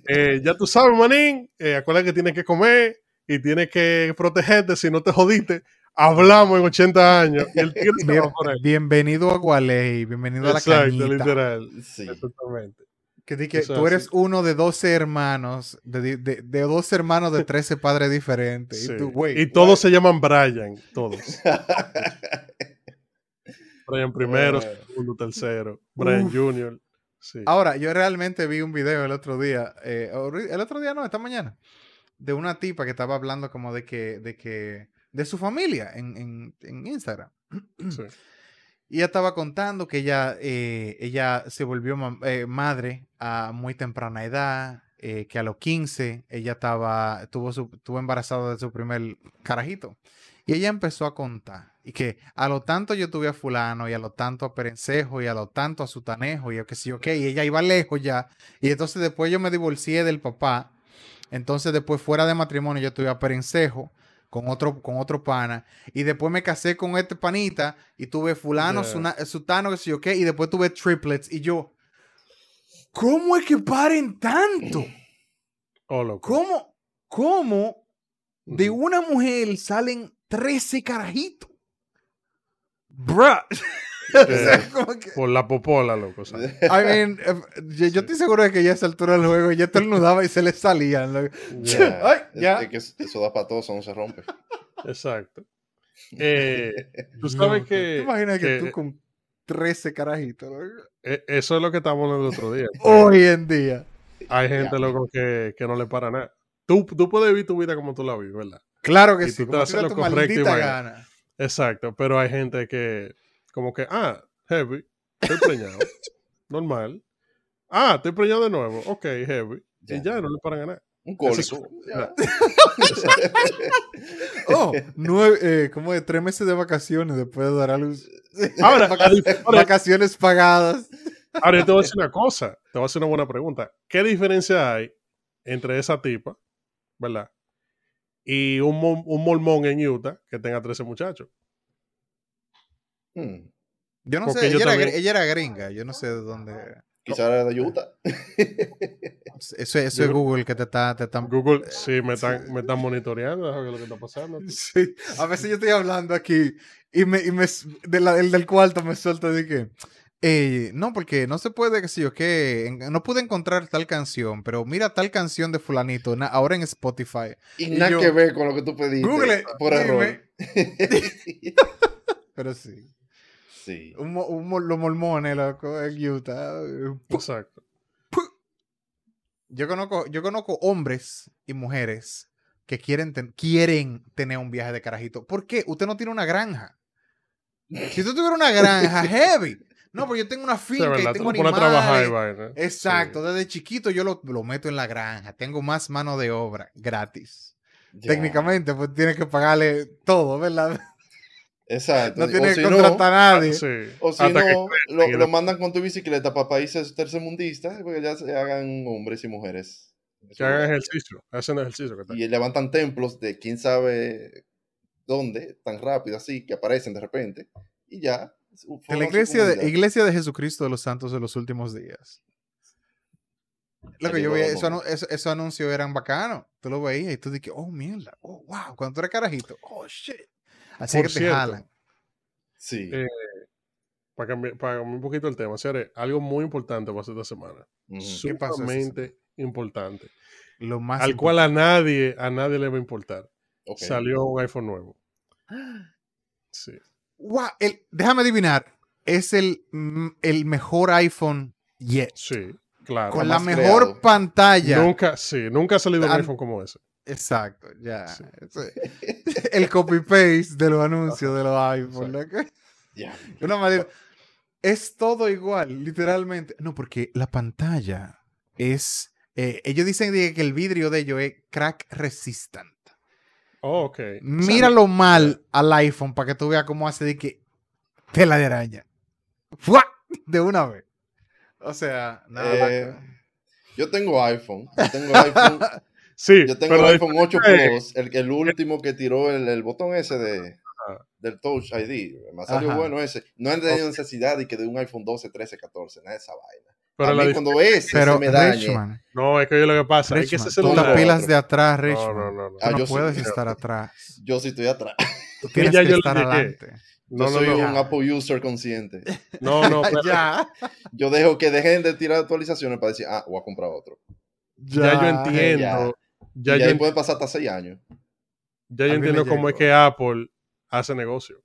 Eh, ya tú sabes, manín. Eh, acuérdate que tienes que comer y tienes que protegerte si no te jodiste. Hablamos en 80 años. Y el Bien- bienvenido a Gualey, bienvenido a la Exacto, cañita. literal. Sí. Exactamente. Que, di que tú es eres uno de 12 hermanos, de, de, de dos hermanos de 13 padres diferentes. Sí. Y, tú, wait, y todos se llaman Brian, todos. Brian primero, Eh. segundo, tercero. Brian Uf. Junior. Sí. Ahora, yo realmente vi un video el otro día, eh, el otro día no, esta mañana, de una tipa que estaba hablando como de que, de que, de su familia en, en, en Instagram. Sí. Ella estaba contando que ella, eh, ella se volvió eh, madre a muy temprana edad, eh, que a los 15 ella estaba, embarazada de su primer carajito. Y ella empezó a contar. Y que a lo tanto yo tuve a fulano, y a lo tanto a Perencejo, y a lo tanto a Sutanejo, y yo que sí, ok, y ella iba lejos ya. Y entonces después yo me divorcié del papá. Entonces después fuera de matrimonio yo tuve a Perencejo con otro, con otro pana. Y después me casé con este panita y tuve fulano, suna- sutano, que sé yo qué, y después tuve triplets. Y yo, ¿cómo es que paren tanto? Oh, loco. ¿Cómo, cómo de una mujer salen 13 carajitos? Bruh. O sea, Eh, como que- Por la popola, loco. I mean, yo, yo estoy seguro de que ya a esa altura del juego ya estornudaba y se le salían. Ya, Ay, Es- ya. es que eso da para todo, eso no se rompe. Exacto. Eh, tú sabes que, ¿Te imaginas que, que, tú con 13 carajitos? loco? eh, eso es lo que estábamos hablando el otro día. Hoy en día. Hay gente, loco, que, que no le para nada. Tú, tú puedes vivir tu vida como tú la vives, ¿verdad? Claro que Y sí, tú te tu lo correcto y gana. Exacto, pero hay gente que, como que, ah, heavy, estoy preñado, normal. Ah, estoy preñado de nuevo, ok, heavy. Ya. Y ya, no le paran a nada. Un cólico. Oh, nueve, eh, como de tres meses de vacaciones después de dar a luz. Ahora, Vaca- ahora- vacaciones pagadas. Ahora yo te voy a decir una cosa, te voy a hacer una buena pregunta. ¿Qué diferencia hay entre esa tipa, verdad? Y un, un mormón en Utah que tenga 13 muchachos. Hmm. Yo no Porque sé, yo ella era, también- ella era gringa, yo no sé de dónde. Quizá era de Utah. Eso, eso es creo- Google que te está, te está- Google, sí, me están, me están monitoreando, lo que está pasando. Sí, a veces yo estoy hablando aquí y me, y me de la- el del cuarto me suelta de que eh, no, porque no se puede, que sé yo, que no pude encontrar tal canción, pero mira tal canción de fulanito, na- ahora en Spotify. Y Y nada yo- que ver con lo que tú pediste. Google, por error. Pero sí, sí. un, mo- un mo- los mormones, loco, en Utah. eh, Exacto. Yo conozco, yo conozco hombres y mujeres que quieren, ten- quieren tener un viaje de carajito. ¿Por qué? Usted no tiene una granja. Si tú tuvieras una granja heavy, No, pero yo tengo una O sea, finca y tengo lo pones a trabajar animales. vaina. Exacto, desde chiquito yo lo, lo meto en la granja. Tengo más mano de obra gratis. Técnicamente, pues tienes que pagarle todo, ¿verdad? Exacto. No si que no, contratar a nadie. Sí. o si Hasta no, lo, mandan con tu bicicleta para países tercermundistas, porque ya se hagan hombres y mujeres. Que hagan ejercicio. Hacen ejercicio. que. Y levantan templos de quién sabe dónde, tan rápido así, que aparecen de repente. Y ya. De la iglesia de, comunidad. iglesia de Jesucristo de los Santos de los últimos días. Lo que yo veía, esos anu- esos- esos anuncios eran bacanos. Tú lo veías y tú dices, oh, mierda, oh, wow, cuando tú eres carajito, oh, shit. Así Por que te cierto, jalan. Sí. Eh, Para cambiar, para cambiar un poquito el tema, señores, algo muy importante para esta semana. ¿Qué pasó esta Sumamente importante. Lo más Al cual a nadie, a nadie le va a importar. Ok. Salió un iPhone nuevo. Sí. Wow, el- déjame adivinar. Es el, mm, el mejor iPhone yet. Sí, claro. Con la mejor creado. pantalla. Nunca, sí, nunca ha salido un An- iPhone como ese. Exacto, ya. Sí. El copy-paste de los anuncios de los iPhone. loco. Ya. Una manera. Es todo igual, literalmente. No, porque la pantalla es. eh, ellos dicen que el vidrio de ellos es crack resistant. Oh, ok. Míralo mal al iPhone para que tú veas cómo hace de que tela de araña. ¡Fua! De una vez. O sea, nada. Eh, yo tengo iPhone. Yo tengo iPhone. Sí, Yo tengo pero el iPhone 8 eh, Plus, el, el último que tiró el, el botón ese de, del Touch ID. Me salió Ajá. bueno ese. No he tenido necesidad de que de un iPhone 12, 13, 14, nada de esa vaina. pero a la mí cuando ese Pero, se me dañe, Richman, No, es que yo lo que pasa es que ese tú celular. las pilas de atrás, No, Richman. no, no, no. Tú Ah, no yo sí, puedes yo- estar atrás. yo sí estoy atrás. Tú tienes ya que yo estar adelante. No, yo no, soy no. un Apple user consciente. No, no, pero ya. Yo dejo que dejen de tirar actualizaciones para decir, ah, voy a comprar otro. ya, yo entiendo. Ya. Ya, yo, ahí puede pasar hasta 6 años. ya yo entiendo cómo es que Apple hace negocio.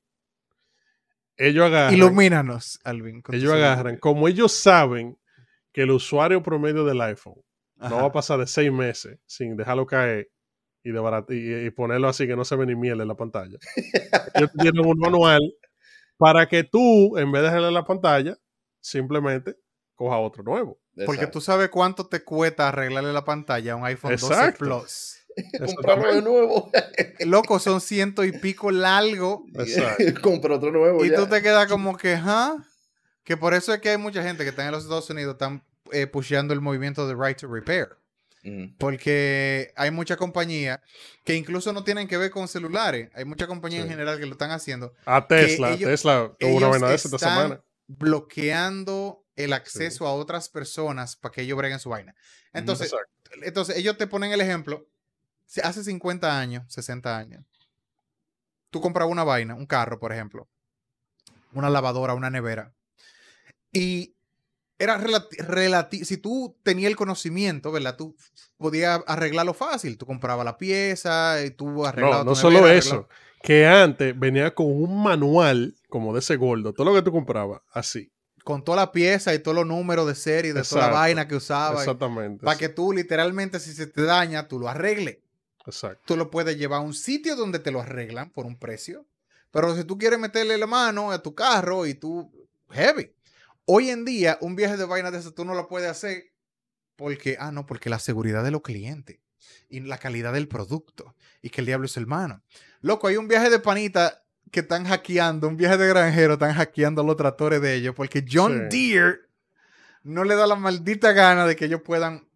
Ellos agarran. Ilumínanos, Alvin. ellos agarran. Como ellos saben que el usuario promedio del iPhone no va a pasar de seis meses sin dejarlo caer y, de barat- y, y ponerlo así que no se ve ni miel en la pantalla. Ellos tienen un manual para que tú, en vez de dejarle la pantalla, simplemente coja otro nuevo. Porque Exacto. tú sabes cuánto te cuesta arreglarle la pantalla a un iPhone 12 Exacto. Plus. Comprarlo de nuevo. Loco, son ciento y pico largo. Compra otro nuevo. Y ya. tú te quedas como que, ¿ah? Que por eso es que hay mucha gente que está en los Estados Unidos, están eh, pusheando el movimiento de Right to Repair. Porque hay muchas compañías que incluso no tienen que ver con celulares. Hay muchas compañías en Sí. general que lo están haciendo. A Tesla, ellos- Tesla tuvo una vaina de esa esta semana. bloqueando el acceso a otras personas para que ellos breguen su vaina. Entonces, Exacto. entonces ellos te ponen el ejemplo. Hace 50 años, 60 años, tú comprabas una vaina, un carro, por ejemplo, una lavadora, una nevera, y era relativo, si tú tenías el conocimiento, ¿verdad? Tú podías arreglarlo fácil. Tú comprabas la pieza y tú arreglabas No, no solo nevera, eso. arreglabas- Que antes venía con un manual como de ese gordo. Todo lo que tú comprabas, así. Con toda la pieza y todos los números de serie, de toda la Exacto. vaina que usaba. Exactamente. Para que tú literalmente, si se te daña, tú lo arregles. Exacto. tú lo puedes llevar a un sitio donde te lo arreglan por un precio. Pero si tú quieres meterle la mano a tu carro y tú, heavy. Hoy en día, un viaje de vaina de eso tú no lo puedes hacer porque, ah, no, porque la seguridad de los clientes y la calidad del producto y que el diablo es hermano. Loco, hay un viaje de panita que están hackeando, un viaje de granjero, están hackeando los tractores de ellos porque John Sí. Deere no le da la maldita gana de que ellos puedan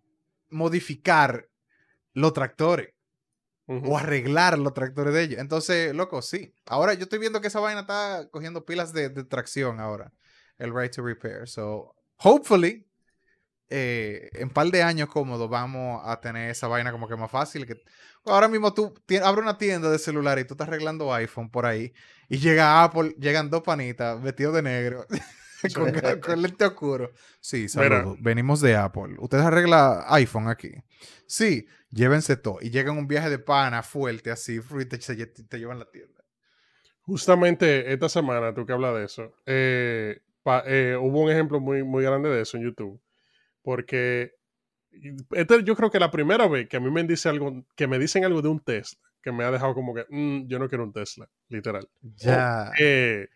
modificar los tractores o arreglar los tractores de ellos. Entonces, loco, sí. Ahora yo estoy viendo que esa vaina está cogiendo pilas de, de tracción ahora. El right to repair. So, hopefully, eh, en par de años cómodos vamos a tener esa vaina como que más fácil. Que... Ahora mismo tú abres una tienda de celular y tú estás arreglando iPhone por ahí y llega Apple, llegan dos panitas vestidos de negro. con, con lente oscuro. Sí, saludos. Venimos de Apple. ¿Ustedes arregla iPhone aquí? Sí, llévense todo. Y llegan un viaje de pana fuerte así, y te, te, te llevan la tienda. Justamente esta semana, tú que hablas de eso, eh, pa- eh, hubo un ejemplo muy, muy grande de eso en YouTube. Porque este, yo creo que la primera vez que a mí me dice algo, que me dicen algo de un Tesla, que me ha dejado como que, "Mm, yo no quiero un Tesla, literal. Ya. Eh,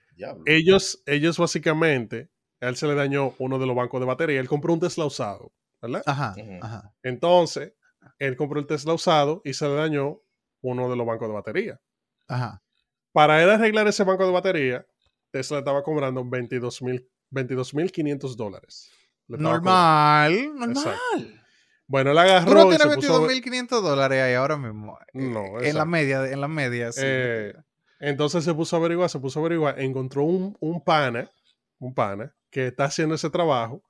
ellos, ellos básicamente a él se le dañó uno de los bancos de batería. Él compró un Tesla usado, ¿verdad? Ajá, ajá. Entonces, él compró el Tesla usado y se le dañó uno de los bancos de batería. Ajá. Para él arreglar ese banco de batería, Tesla estaba cobrando 22 mil 22.500 dólares. Normal, normal. Exacto. Bueno, él agarró Tú no tienes se puso a ver- 22.500 dólares ahí ahora mismo. eh, No, en la media, en la media, sí. Eh, Entonces se puso a averiguar, se puso a averiguar, encontró un, un pana, un pana, que está haciendo ese trabajo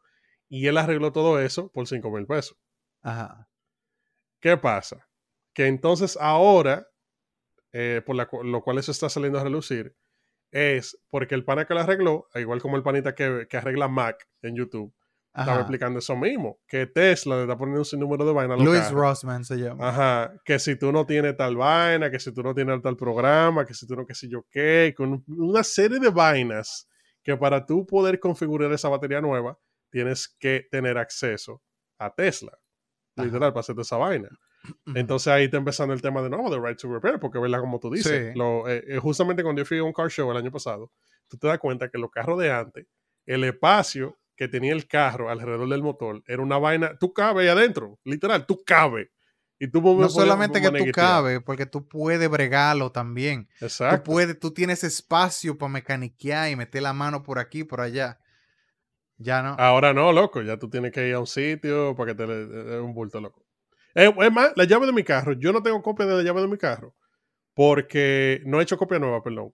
y él arregló todo eso por 5 mil pesos. Ajá. ¿Qué pasa? Que entonces ahora, eh, por la lo cual eso está saliendo a relucir, es porque el pana que lo arregló, igual como el panita que, que arregla Mac en YouTube, estaba explicando eso mismo, que Tesla le está poniendo un sinnúmero de vainas a los Louis carros. Rossman se llama. Ajá, que si tú no tienes tal vaina, que si tú no tienes tal programa, que si tú no qué sé yo qué, con una serie de vainas que para tú poder configurar esa batería nueva, tienes que tener acceso a Tesla. Ajá. Literal, para hacerte esa vaina. Entonces ahí está empezando el tema de nuevo de Right to Repair, porque verdad como tú dices, Sí. lo, eh, eh, justamente cuando yo fui a un car show el año pasado, tú te das cuenta que los carros de antes, el espacio que tenía el carro alrededor del motor era una vaina, tú cabes ahí adentro, literal, tú cabes. Y tú no solamente que tú cabes, porque tú puedes bregarlo también. Tú Exacto. puedes, tú tienes espacio para mecaniquear y meter la mano por aquí, por allá. Ya no. Ahora no, loco, ya tú tienes que ir a un sitio para que te le- es un bulto, loco. Eh, es más, la llave de mi carro, yo no tengo copia de la llave de mi carro, porque no he hecho copia nueva, perdón,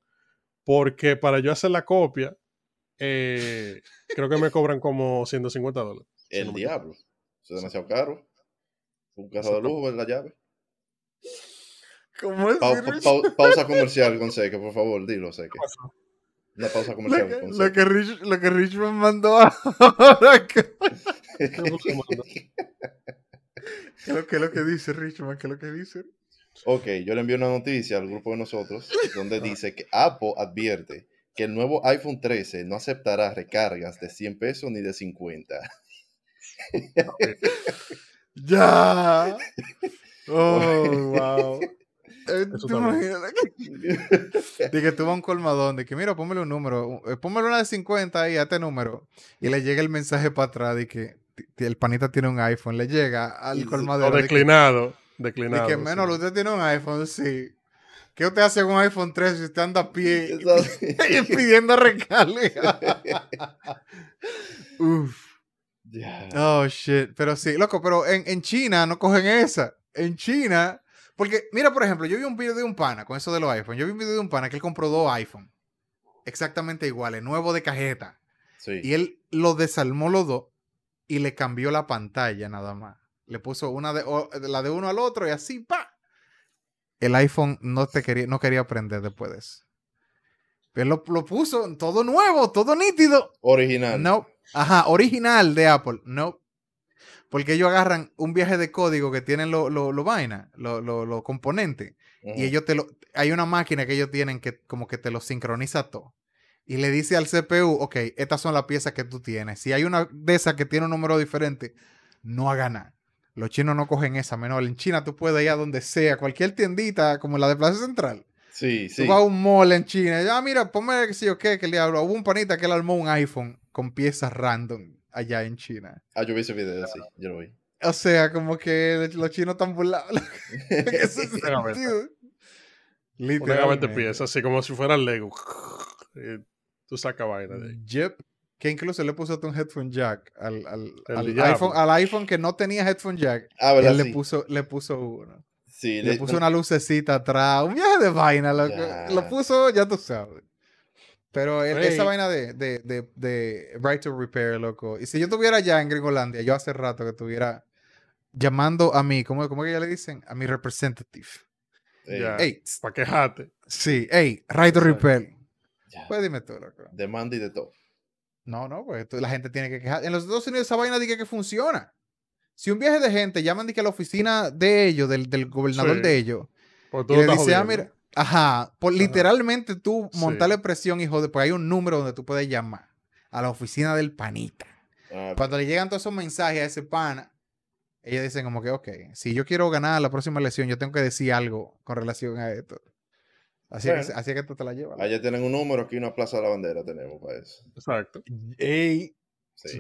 porque para yo hacer la copia, eh, creo que me cobran como 150 dólares. si El no diablo. Eso es demasiado caro. Un carro Eso de lujo, ¿ver la llave? ¿Cómo es? Pa- pau- pausa comercial con Seque, por favor, dilo, Seque. Una pausa Lo comercial que, con lo Seque. que Rich, lo que Rich me mandó ahora. ¿Qué es lo que, lo que dice Richman? ¿Qué es lo que dice? Ok, yo le envié una noticia al grupo de nosotros donde dice que Apple advierte que el nuevo iPhone 13 no aceptará recargas de 100 pesos ni de 50. ¡Ya! ¡Oh, wow! Eso ¿tú imaginas? De que a un colmadón, de que mira, póngale un número, eh, póngale una de 50 ahí a este número, y le llega el mensaje para atrás de que el panita tiene un iPhone, le llega al colmadero O de que, declinado, de declinado. que sí. menos, usted tiene un iPhone, sí. ¿Qué usted hace con un iPhone 13 si usted anda a pie y pidiendo recarga? Uf. Oh, shit. Pero sí, loco, pero en, en China no cogen esa. En China. Porque, mira, por ejemplo, yo vi un video de un pana con eso de los iPhones. Yo vi un video de un pana que él compró dos iPhones. Exactamente iguales, nuevo de cajeta. Sí. Y él lo desarmó los dos y le cambió la pantalla nada más. Le puso una de, o- la de uno al otro y así, pa. El iPhone no, te quería, no quería prender después de eso. Él lo, lo puso todo nuevo, todo nítido. Original. No. Ajá, original de Apple. No. Porque ellos agarran un viaje de código que tienen los lo, lo vaina, los lo, lo componentes. Y ellos te lo. Hay una máquina que ellos tienen que como que te lo sincroniza todo. Y le dice al CPU, ok, estas son las piezas que tú tienes. Si hay una de esas que tiene un número diferente, no haga nada. Los chinos no cogen esa menor. En China tú puedes ir a donde sea, cualquier tiendita como la de Plaza Central. Sí, sí. Tú vas a un mall en China y ah, mira, ponme que sé yo qué, que el diablo. Hubo un panita que él armó un iPhone con piezas random allá en China. Ah, yo vi ese video, sí, yo lo vi. O sea, como que los chinos están burlados. de Literalmente. piezas, así como si fuera Lego. Y tú sacas vaina de ahí. Yep. Que incluso le puso un headphone jack al, al, al iPhone, al iPhone que no tenía headphone jack. Ah. Él le puso, le puso uno. Sí, Le puso una lucecita atrás. Un viaje de vaina. Lo, Ya. lo puso, ya tú sabes. Pero el- esa vaina de, de, de, de Right to Repair, loco. Y si yo estuviera allá en Gringolandia, yo hace rato que estuviera llamando a mí, ¿cómo, cómo que ya le dicen? A mi representative. Eh, Ya. Ey, Para quejarte. sí, hey, Right to. Repair. ya. Pues dime tú, loco. Demanda y de todo. No, no, pues la gente tiene que quejar. En los Estados Unidos esa vaina dice que funciona. Si un viaje de gente llaman de que a la oficina de ellos, del, del gobernador Sí. de ellos, tú y le dice, ah, mira, ajá, por Ajá. literalmente tú Sí. montarle presión, hijo de, pues hay un número donde tú puedes llamar a la oficina del panita. Ah, Cuando le llegan todos esos mensajes a ese pana, ellos dicen como que, ok, si yo quiero ganar la próxima elección, yo tengo que decir algo con relación a esto. Así, es que, Bueno. así es que tú te la llevas. Allá tienen un número, aquí una plaza de la bandera tenemos para eso. Exacto. Ey, Sí.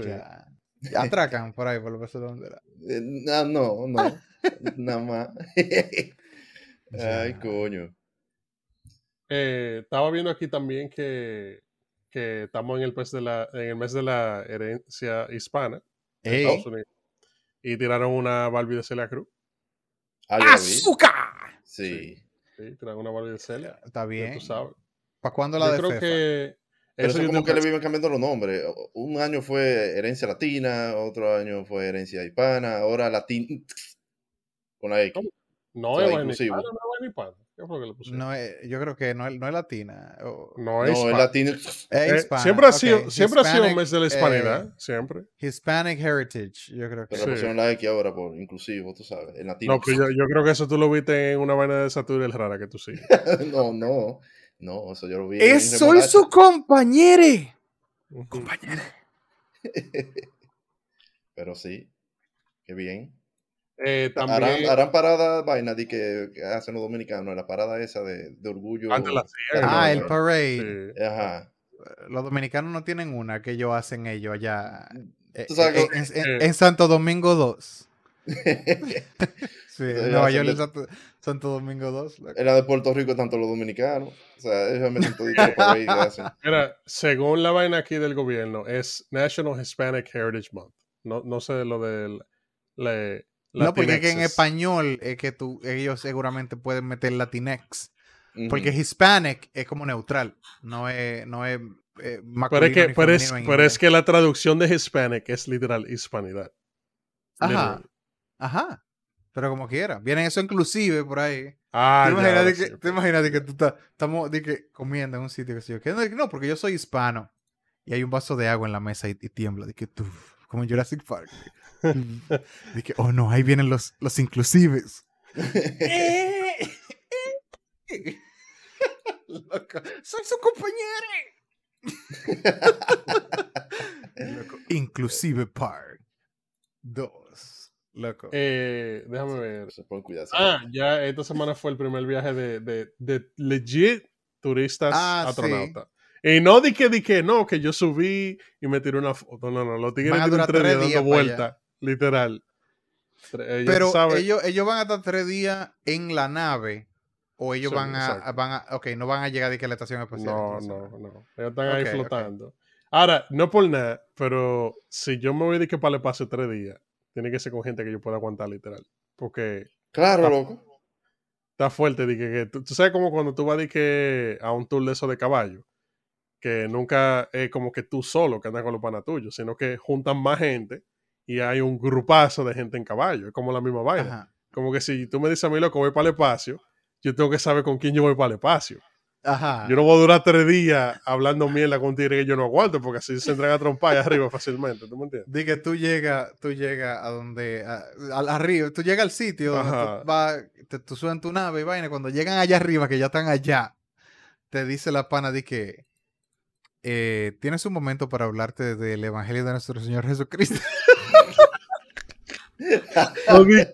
Ya Atracan por ahí, por lo que se donde era. Eh, no, no, no. Nada más. Ay, coño. Eh, estaba viendo aquí también que, que estamos en el, mes de la, en el mes de la herencia hispana en Ey. Estados Unidos. Y tiraron una Barbie de Celia Cruz. Ah, la. ¡Azúcar! Sí. Sí, tiraron una Barbie de Celia. Está bien. tú sabes. ¿Para cuándo la Yo de creo Fefa? que. Pero eso como que le viven cambiando los nombres. Un año fue herencia latina, otro año fue herencia hispana, ahora latín con la X. ¿Cómo? No O sea, es vaina inclusivo. hispana, no es vaina hispana. ¿Qué fue lo que le pusieron? No es- yo creo que no es, no es latina. o- No es No, es Eh, siempre ha sido, siempre ha sido un Hispanic, mes de la hispanidad. eh, siempre. Hispanic Heritage, yo creo que Pero Sí. le pusieron la X ahora por inclusivo, tú sabes. El latino. No, pero yo, yo creo que eso tú lo viste en una vaina de Saturel rara que tú sigues. no, no. No, eso yo lo vi. en ¡Es soy su compañere! Pero sí. Qué bien. Eh, Harán, también, harán parada vaina de que, que hacen los dominicanos, la parada esa de, de orgullo. antes la hacían, Ah, ¿no? el parade. Sí. Ajá. Los dominicanos no tienen una que ellos hacen ellos allá. eh, eh, en, en- eh. en Santo Domingo 2. Sí, Nueva York de- en Santo, Santo Domingo 2. loco. En la de Puerto Rico, tanto los dominicanos. O sea, ellos meten el parade hacen. Mira, según la vaina aquí del gobierno, es National Hispanic Heritage Month. No, no sé lo del. No, porque es que en español es que tú, ellos seguramente pueden meter Latinex. Porque. Hispanic es como neutral. No es, no es eh, Pero es, que, pero, es, pero es que la traducción de Hispanic es literal hispanidad. Ajá. Literal. Ajá. Pero como quiera. Vienen eso inclusive por ahí. Ah, ¿Te ya, imaginas, de que, sí. te imaginas de que tú estás, estamos de que comiendo en un sitio que sé yo, que no, no, porque yo soy hispano y hay un vaso de agua en la mesa y, y tiembla, de que tú, como en Jurassic Park. de que, oh no, ahí vienen los, los inclusives. Loco, soy su compañero. Loco, Inclusive Park. Dos. Loco. Eh, déjame ver. Ah, ya esta semana fue el primer viaje de, de, de legit turistas Ah, astronautas. Y no di que, di que no, que yo subí y me tiré una foto. No, no, los tigres tienen tres días dando para vuelta, literal. Eh, Pero ellos, ellos van a estar tres días en la nave. O ellos Sí, van, a, van a. Ok, no van a llegar de que a la estación espacial. No, entonces. no, no. Ellos están ahí flotando. Ahora, no por nada, pero si yo me voy de que para el espacio tres días, tiene que ser con gente que yo pueda aguantar literal. Porque Claro, Ah. loco. está fuerte. De que, que tú, tú sabes como cuando tú vas de que a un tour de eso de caballo, que nunca es como que tú solo que andas con los panas tuyos, sino que juntan más gente y hay un grupazo de gente en caballo. Es como la misma vaina. Ajá. Como que si tú me dices a mí, loco, voy para el espacio, yo tengo que saber con quién yo voy para el espacio. Ajá. Yo no voy a durar tres días hablando mierda con un tigre que yo no aguanto, porque así se entran a trompar arriba fácilmente. ¿Tú me entiendes? Di que tú llegas tú llegas a donde. a- arriba. Tú llegas al sitio donde tú vas. Te, tú subes en tu nave y vaina. Cuando llegan allá arriba, que ya están allá, te dice la pana de que. Eh, Tienes un momento para hablarte del evangelio de nuestro Señor Jesucristo. No, di-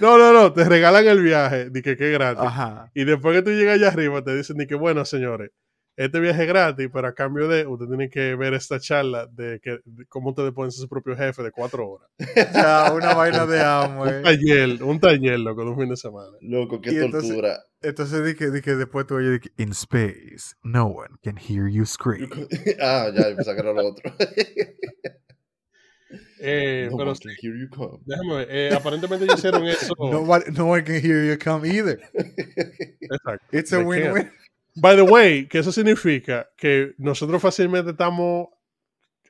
no, no, no, te regalan el viaje, di que qué gratis. Ajá. Y después que tú llegas allá arriba, te dicen ni que bueno, señores, este viaje es gratis, pero a cambio de, usted tiene que ver esta charla de, que, de cómo ustedes pueden ser su propio jefe de cuatro horas. Ya, una vaina de amo, Un eh. taller, un taller, loco, de un fin de semana. Loco, qué Y tortura. Entonces di que, di que después tú oyes de que in space, no one can hear you scream. ah, ya, yo que era lo otro. Eh, no pero one can hear you come. déjame ver, eh, aparentemente ellos hicieron eso. No one, no one can hear you come either. Exacto. It's a win-win. By the way, que eso significa que nosotros fácilmente estamos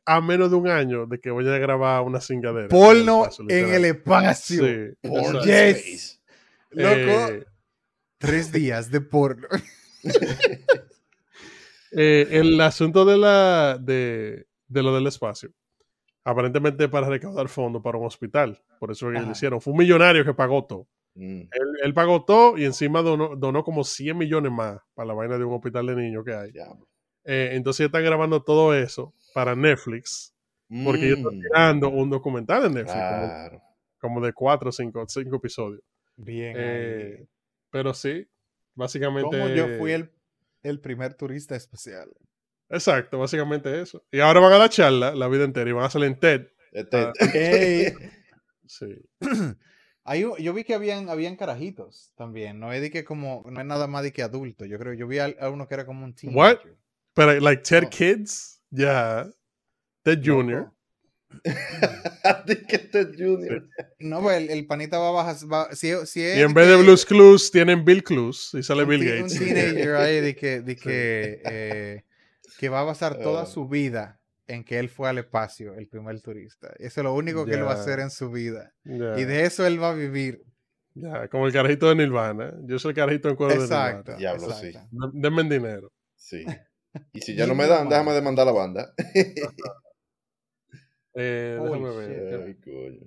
a menos de un año de que voy a grabar una cingadera. Porno espacio, en el espacio. Sí. Yes. Loco, Eh, tres días de porno. eh, el asunto de la de, de lo del espacio. Aparentemente para recaudar fondos para un hospital. Por eso es que lo hicieron. Fue un millonario que pagó todo. Mm. Él, él pagó todo y encima donó, donó como 100 millones más para la vaina de un hospital de niños que hay. Eh, entonces están grabando todo eso para Netflix. Porque ellos están Mm, tirando un documental en Netflix. como- Claro. Como, de cuatro o cinco, cinco episodios. Bien. Eh, pero sí. Básicamente. Como yo fui el, el primer turista especial. Exacto, básicamente eso. Y ahora van a la charla la vida entera y van a salir en TED. Este- Ah. Sí. Ahí yo vi que habían, habían carajitos también. No es de que como, no es nada más de que adulto. Yo creo, yo vi a, a uno que era como un What? teenager. Pero, like, TED Oh. Kids, ya. TED Junior. Este es Junior. No, pues el, el panita va a bajar. va- si, si es Y en vez de Blues Clues, tienen Bill Clues y sale un Bill Gates. Un teenager ahí de que, de que, eh, que va a basar toda Ah. su vida en que él fue al espacio, el primer turista. Eso es lo único que él va a hacer en su vida. Ya, Y de eso él va a vivir. ya, como el carajito de Nirvana. Yo soy el carajito en cuero de Exacto. Nirvana. Diablo, sí. exacto. D- Denme dinero. Sí. Y si ya no me dan, déjame demandar a la banda. Eh, déjame ver. Ay.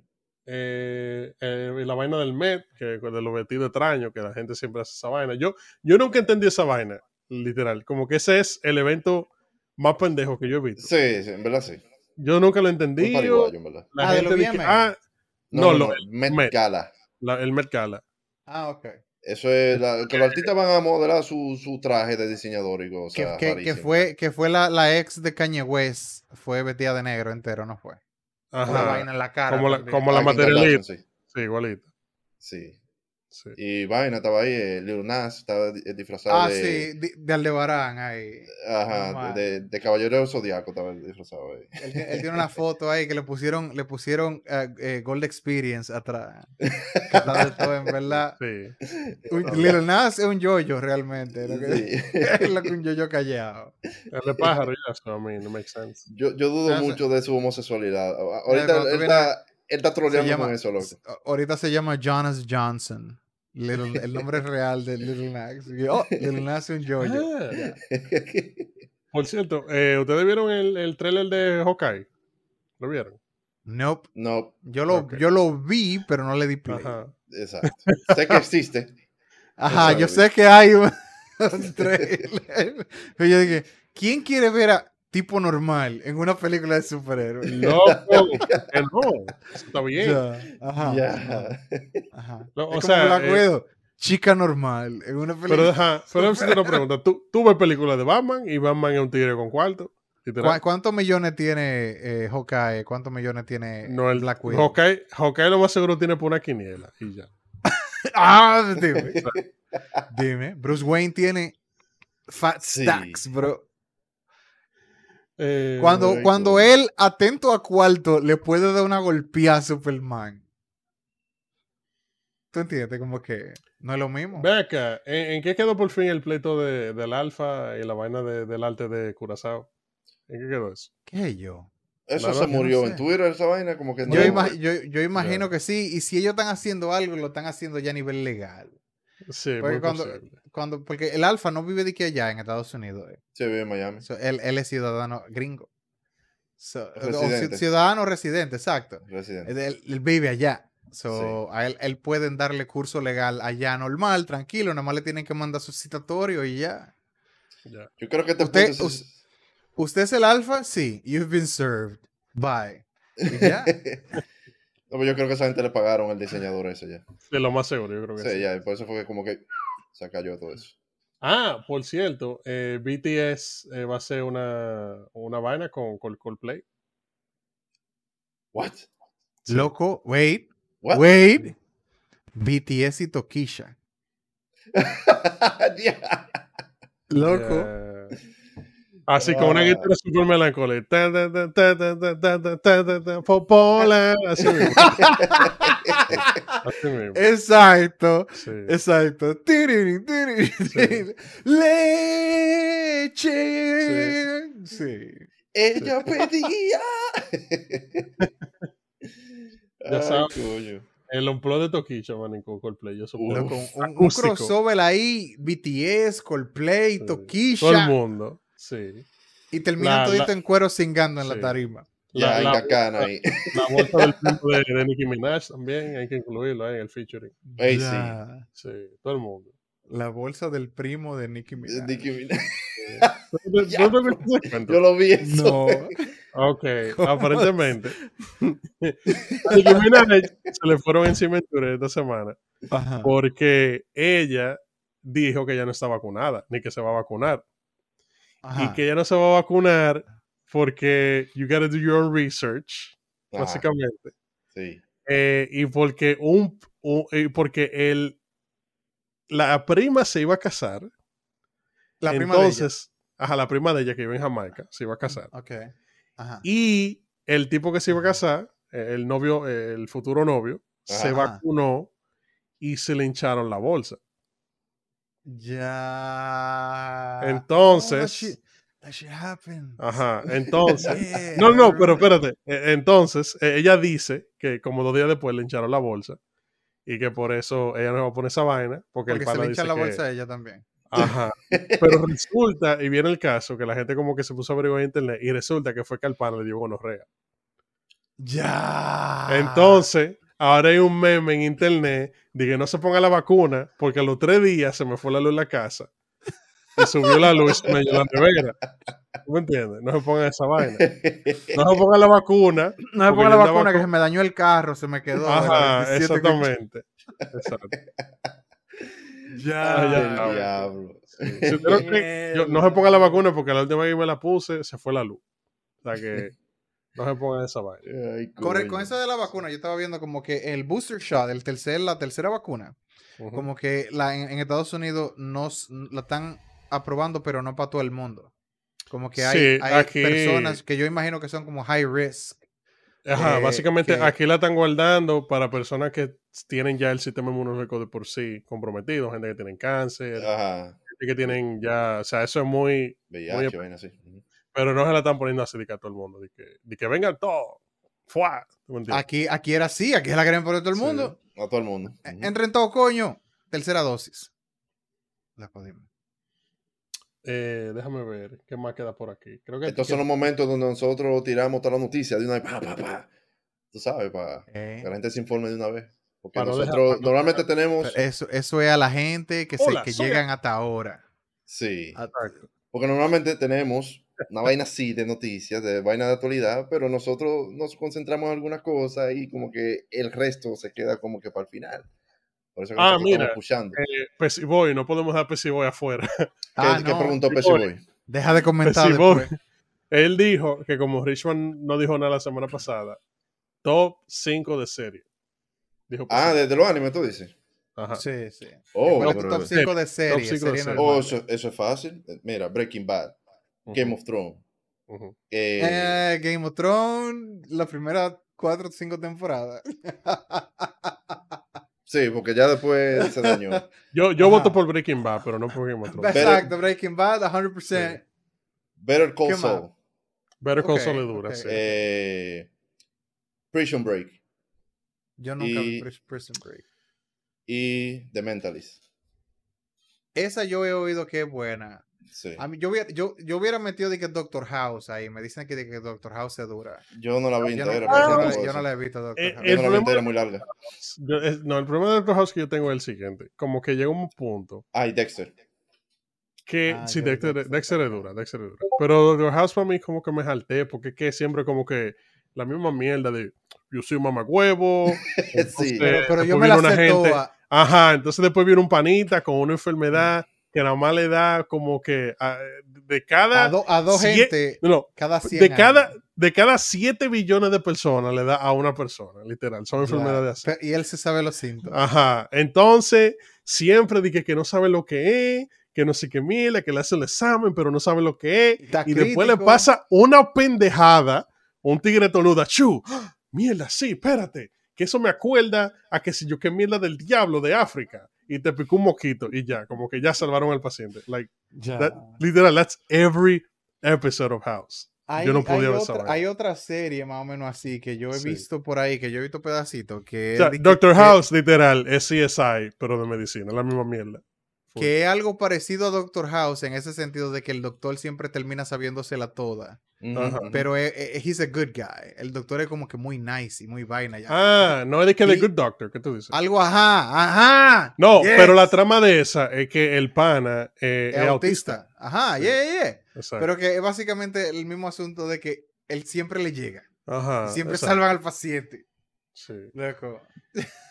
Eh, eh, la vaina del Met, que de los vestidos extraños, que la gente siempre hace esa vaina. Yo, yo nunca entendí esa vaina, literal. Como que ese es el evento más pendejo que yo he visto. Sí, sí, en verdad sí. Yo nunca lo entendí. pariguayo, en verdad. La Ah, gente ah, No, No, no, lo- no, el Met Met. Gala. la- el Met Gala. Ah, ok. Eso es, la- que los artistas van a modelar su, su traje de diseñador y Que, cosas. que- que fue, que fue la, la ex de Kanye West. Fue vestida de negro entero, ¿no fue? Una Ajá. vaina en la cara. Como la, como la materialista. Sí. Sí, igualito. Sí. Sí. Y Vaina estaba ahí, eh, Lil Nas estaba di- disfrazado Ah, de, sí, de, de Aldebarán ahí. ajá, de, de Caballero del Zodiaco estaba disfrazado ahí. Él, tiene- él tiene una foto ahí que le pusieron, le pusieron eh, eh, Gold Experience atrás. Que de todo, en verdad. Sí. Un- Lil Nas es un yoyo realmente. Lo que, Sí. es lo que un yoyo callado. El de pájaro, ya, so, I mean, it makes sense. Yo, yo dudo mucho de su homosexualidad. Ahorita él, está, él está troleando llama- con eso, loco. ahorita se llama Jonas Johnson. Little- el nombre real de Little Nas. Oh, Lil Nas es un yoyo. Ah, por cierto, eh, ¿ustedes vieron el, el trailer de Hawkeye? ¿Lo vieron? Nope. no, Yo lo, yo lo vi, pero no le di play. Ajá, exacto. sé que existe. yo Eso sé que hay un, un trailer. Pero yo dije, ¿quién quiere ver a tipo normal en una película de superhéroes? Loco, que no. Eso está bien. Ya, Ajá. Ya. ajá. No, o sea, Black eh, chica normal en una Pero, película. ajá, pero si te una pregunta. ¿Tú, tú ves películas de Batman y Batman es un tigre con cuarto. literal. ¿Cu- ¿Cuántos millones tiene eh, Hawkeye? ¿Cuántos millones tiene No, el Black Widow? Hawkeye, Hawkeye lo más seguro tiene por una quiniela y ya. Ah, dime. dime. Bruce Wayne tiene fat Sí. stacks, bro. Eh, Cuando, cuando él, atento a cuarto, le puede dar una golpeada a Superman. ¿Tú entiendes? Como que no es lo mismo. Ve acá, ¿en, en qué quedó por fin el pleito de, del alfa y la vaina de- del arte de Curazao? ¿En qué quedó eso? ¿Qué yo? Eso se yo no murió sé. en Twitter, esa vaina, como que no. Yo, ima- yo, yo imagino que sí. Y si ellos están haciendo algo, lo están haciendo ya a nivel legal. Sí, Porque muy cuando- posible. Cuando, porque el alfa no vive de que allá en Estados Unidos. eh. Se vive en Miami. So, él, él es ciudadano gringo. So, o Residente. ciudadano residente, exacto. Residente. Él, él vive allá. So, a él, él pueden darle curso legal allá normal, tranquilo. Nada más le tienen que mandar su citatorio y ya. Ya. Yo creo que este Usted- es- ¿Usted es el alfa? Sí. You've been served. Bye. Y ya. No, yo creo que esa gente le pagaron al diseñador ese ya. De lo más seguro, yo creo que Sí, sí. ya, por eso fue que como que se cayó todo eso. Ah, por cierto, eh, BTS eh, va a ser una, una vaina con, con Coldplay. What? Loco, wait, What? wait. BTS y Tokisha. Ya. Loco. Así con una guitarra super melancólica. Popola. Así mismo. Así mismo. Exacto. Sí. Exacto. Leche. Sí. Ella pedía. ya sabes. El unplug de Toquicha, man, en Coldplay, yo supongo. Un, crossover ahí, BTS, Coldplay, Toquilla. Todo el mundo. Sí. Y terminan La- todito la- en cuero cingando en Sí. la tarima. Ya, La, ahí. la bolsa del primo de, de Nicki Minaj también hay que incluirlo ahí en el featuring. Sí. Ya. Sí, todo el mundo. La bolsa del primo de Nicki Minaj. Nicki Minaj. ¿No te- Ya. no te? Yo lo vi eso. No. Ok, aparentemente. Nicki Minaj se le fueron encima en Twitter esta semana Ajá. porque ella dijo que ella no está vacunada, ni que se va a vacunar. Ajá. Y que ella no se va a vacunar porque you gotta do your own research, Ajá, básicamente. sí. Eh, y porque un, porque el la prima se iba a casar. La prima de ella. entonces, ajá, la prima de ella que vive en Jamaica se iba a casar. Ok. Ajá. Y el tipo que se iba a casar, eh, el novio, el futuro novio, se vacunó y se le hincharon la bolsa. Ya. Entonces- Oh, that shit, that shit happened. Ajá, entonces. Yeah, No, no, pero espérate. Eh, Entonces, eh, ella dice que como dos días después le hincharon la bolsa y que por eso ella no va a poner esa vaina. Porque, Porque el se pana le hincha dice la que- bolsa a ella también. Ajá. Pero resulta, y viene el caso, que la gente como que se puso a averiguar en internet y resulta que fue que al pana le dio gonorrea. Ya. Entonces, ahora hay un meme en internet de que no se ponga la vacuna porque a los tres días se me fue la luz en la casa y subió la luz y me dio la nevera. ¿Tú me entiendes? No se pongan esa vaina. No se pongan la vacuna. No me porque ponga la vacuna que con- se me dañó el carro, se me quedó. Ajá, era 27 que- exactamente. Exacto. Ya. Ya. El diablo. Si usted no cree- yo- no se ponga la vacuna porque la última vez que me la puse se fue la luz. O sea que no se pongan esa vaina. Ay, con eso de la vacuna, yo estaba viendo como que el booster shot, el tercer, la tercera vacuna, como que la, en, en Estados Unidos no s- la están aprobando, pero no para todo el mundo. Como que hay, Sí, hay aquí- personas que yo imagino que son como high risk. Ajá, eh, básicamente que- aquí la están guardando para personas que tienen ya el sistema inmunológico de por sí comprometido, gente que tienen cáncer, Ajá. gente que tienen ya, o sea, eso es muy, VIH, vaina así. Ujú. Pero no se la están poniendo así de que a todo el mundo, de que, de que vengan todos. Aquí, aquí era así, aquí la quieren poner todo el Sí, mundo. A todo el mundo. En- Ujú. Entren todos, coño. Tercera dosis. La jodimos. Eh, déjame ver, ¿qué más queda por aquí? Creo que... Estos que- son los momentos donde nosotros tiramos toda la noticia de una vez. Pa, pa, pa. Tú sabes, para Eh, que la gente se informe de una vez. Porque Para no dejar- nosotros para normalmente tenemos. eso, eso es a la gente que, se, Hola, que soy- llegan hasta ahora. Sí. Porque normalmente tenemos una vaina así de noticias, de vaina de actualidad, pero nosotros nos concentramos en algunas cosas y como que el resto se queda como que para el final. Por eso que Ah, nosotros mira. estamos pushando. Eh, Pesci Boy, no podemos dejar Pesci Boy afuera. ¿Qué, Ah, qué no. preguntó Pesci voy. Boy? Deja de comentar después. Él dijo que como Richmond no dijo nada la semana pasada, top 5 de serie. Dijo Ah, Pesci. de, de los animes, tú dices. Ajá. Sí, sí. Oh, ¿Cuál es pero- tu top 5 de serie? cinco de serie. Oh, eso, eso es fácil. Mira, Breaking Bad, Ujú, Game of Thrones. eh, Eh, Game of Thrones, las primeras 4 o 5 temporadas. sí, porque ya después se dañó. Yo, yo Ajá. voto por Breaking Bad, pero no por Game of Thrones. Exacto, Breaking Bad, 100%. Better Call. Saul. Better Call Saul es dura, sí. eh, Prison Break Yo nunca vi Y- Prison Break. y The Mentalist. Esa yo he oído que es buena. Sí. A mí, yo, hubiera, yo, yo hubiera metido de que Doctor House ahí. Me dicen que, de que Doctor House es dura. Yo no la vi Yo no, entera. no la- yo no la he visto, Doctor Eh, House. Yo no la vi entera muy larga. Yo- es- no, el problema de Doctor House que yo tengo es el siguiente. Como que llega un punto Ah, y Dexter. que Ah, sí, Dexter, Dexter Dexter es dura, Dexter es dura. Pero Doctor House para mí como que me jalté, porque es que siempre como que la misma mierda de yo soy un mamagüevo. sí. Pero, pero yo me la sé gente- toda. Ajá, entonces después viene un panita con una enfermedad que nada más le da como que a- de cada... A, do- a dos gente no, cada 100 de cada, de cada 7 billones de personas le da a una persona, literal. Son Claro. enfermedades así. Y él se sabe los síntomas. Ajá. Entonces, siempre dije que no sabe lo que es, que no sé qué mierda, que le hace el examen, pero no sabe lo que es. Está Y después le pasa una pendejada, un tigre tonuda, chu, ¡Ah! mierda, sí, espérate, que eso me acuerda a que si yo qué mierda del diablo de África y te picó un mosquito y ya, como que ya salvaron al paciente. Like, Ya. that- literal, that's every episode of House. Hay, yo no podía hay ver otra, hay otra serie más o menos así que yo he Sí. visto por ahí, que yo he visto pedacitos, que, O sea, Doctor que- House, literal, es CSI, pero de medicina, la misma mierda. Que es algo parecido a Doctor House en ese sentido de que el doctor siempre termina sabiéndosela toda. Pero es, es- he's a good guy. El doctor es como que muy nice y muy vaina. Ya. Ah, no es de que The Good Doctor, ¿qué tú dices? Algo ajá, ajá. No, yes. pero la trama de esa es que el pana eh, es es autista. autista. Ajá, Sí. yeah, yeah, yeah. Exacto. Pero que es básicamente el mismo asunto de que él siempre le llega. Ajá, siempre exacto. salvan al paciente. Sí. Loco.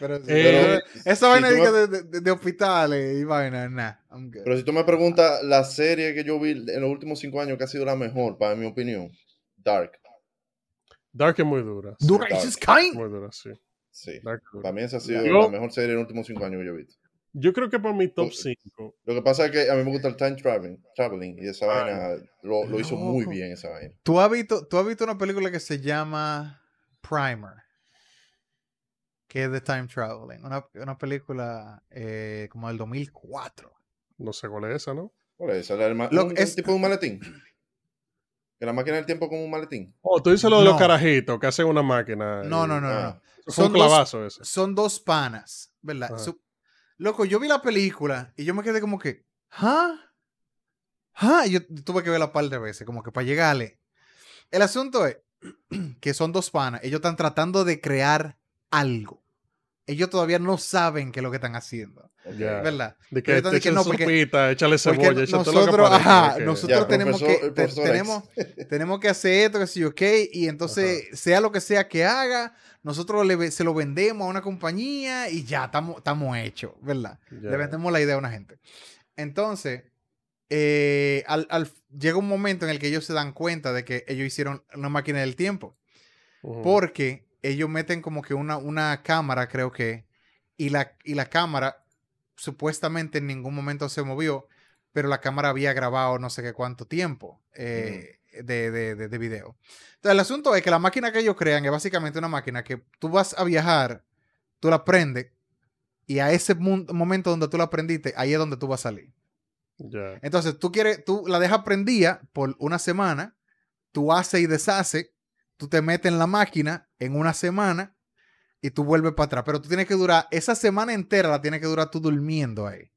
Pero, sí, Eh, pero esa vaina de, me- de- de- de hospitales y vaina, nah, I'm good. Pero si tú me preguntas la serie que yo vi en los últimos cinco años que ha sido la mejor, para mi opinión, Dark. Dark es muy dura. sí, Dura Dark. is kind. Muy dura, sí. Sí. Dark es dura. Para mí esa ha sido Yo- la mejor serie en los últimos cinco años que yo he visto. Yo creo que para mi top Oh, 5. Lo que pasa es que a mí me gusta el time traveling, traveling y esa Ah, vaina lo, lo hizo muy bien esa vaina. ¿Tú has, visto, ¿Tú has visto una película que se llama Primer? Que es de Time Traveling. Una, una película eh, como del 2004. No sé cuál es esa, ¿no? Por eso, era el ma- Lo- un, un es- tipo de un maletín. Que la máquina del tiempo como un maletín. Oh, tú dices lo de los carajitos que hacen una máquina. No, y- no, no, no. ah, no. Un Son dos- clavazo ese. Son dos panas, ¿verdad? Su- Loco, yo vi la película y yo me quedé como que, ¿ah? ¿ah? Y yo tuve que verla un par de veces, como que para llegarle. El asunto es que son dos panas, ellos están tratando de crear algo. Ellos todavía no saben qué es lo que están haciendo. ¿verdad? De que te no, porque- sopita, échale Porque cebolla, échale todo lo que nosotros, aparezca, ajá, que- nosotros tenemos profesor- que te- tenemos, tenemos que hacer esto, que sí, ok, y entonces sea lo que sea que haga, nosotros le, se lo vendemos a una compañía y ya estamos hechos, ¿verdad? Le vendemos la idea a una gente. Entonces, eh, al, al- llega un momento en el que ellos se dan cuenta de que ellos hicieron una máquina del tiempo, porque ellos meten como que una, una cámara, creo que, y la, y la cámara supuestamente en ningún momento se movió, pero la cámara había grabado no sé qué cuánto tiempo eh, de, de, de- de video. Entonces, el asunto es que la máquina que ellos crean es básicamente una máquina que tú vas a viajar, tú la prendes, y a ese momento donde tú la prendiste, ahí es donde tú vas a salir. Entonces, tú quieres, tú la dejas prendida por una semana, tú haces y deshaces, tú te metes en la máquina en una semana y tú vuelves para atrás. Pero tú tienes que durar, esa semana entera la tienes que durar tú durmiendo ahí.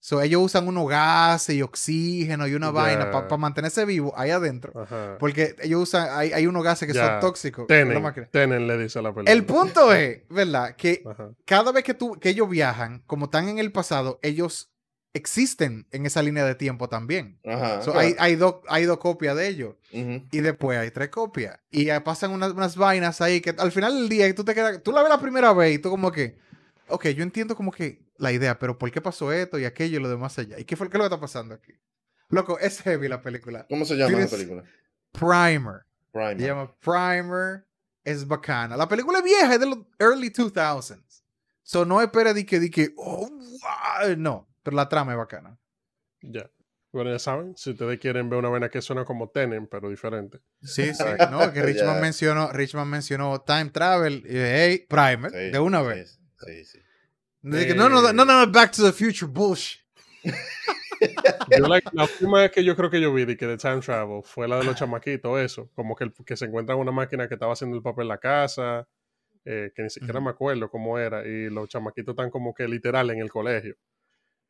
So, ellos usan unos gases y oxígeno y una vaina para mantenerse vivo ahí adentro. Ajá. Porque ellos usan, hay, hay unos gases que Ya. son tóxicos. Tenen. Tenen le dice a la película. El punto es, ¿verdad? Que Ajá. cada vez que, tú, que ellos viajan, como están en el pasado, ellos existen en esa línea de tiempo también. Ajá. So, claro. hay, hay, dos, hay dos copias de ellos. Ujú. Y después hay tres copias. Y pasan unas, unas vainas ahí que al final del día tú te quedas. Tú la ves la primera vez y tú como que. Ok, yo entiendo como que la idea, pero ¿por qué pasó esto y aquello y lo demás allá? ¿Y qué fue qué es lo que está pasando aquí? Loco, es heavy la película. ¿Cómo se llama la película? Primer. Primer. Se llama Primer. Es bacana. La película es vieja, es de los early 2000s. So no espera de que, de que, oh, wow. no. Pero la trama es bacana. Ya. Bueno, ya saben, si ustedes quieren ver una vaina que suena como Tenen, pero diferente. Sí, sí. No, que Richman mencionó, Richman mencionó Time Travel. Y hey, Primer. Sí, de una vez. Sí, sí. De que, no, no, no, no, Back to the Future, bullshit. Yo la, la última vez que yo creo que yo vi de que de Time Travel fue la de los chamaquitos, eso. Como que, el- que se encuentran una máquina que estaba haciendo el papel en la casa, eh, que ni siquiera me acuerdo cómo era, y los chamaquitos están como que literal en el colegio.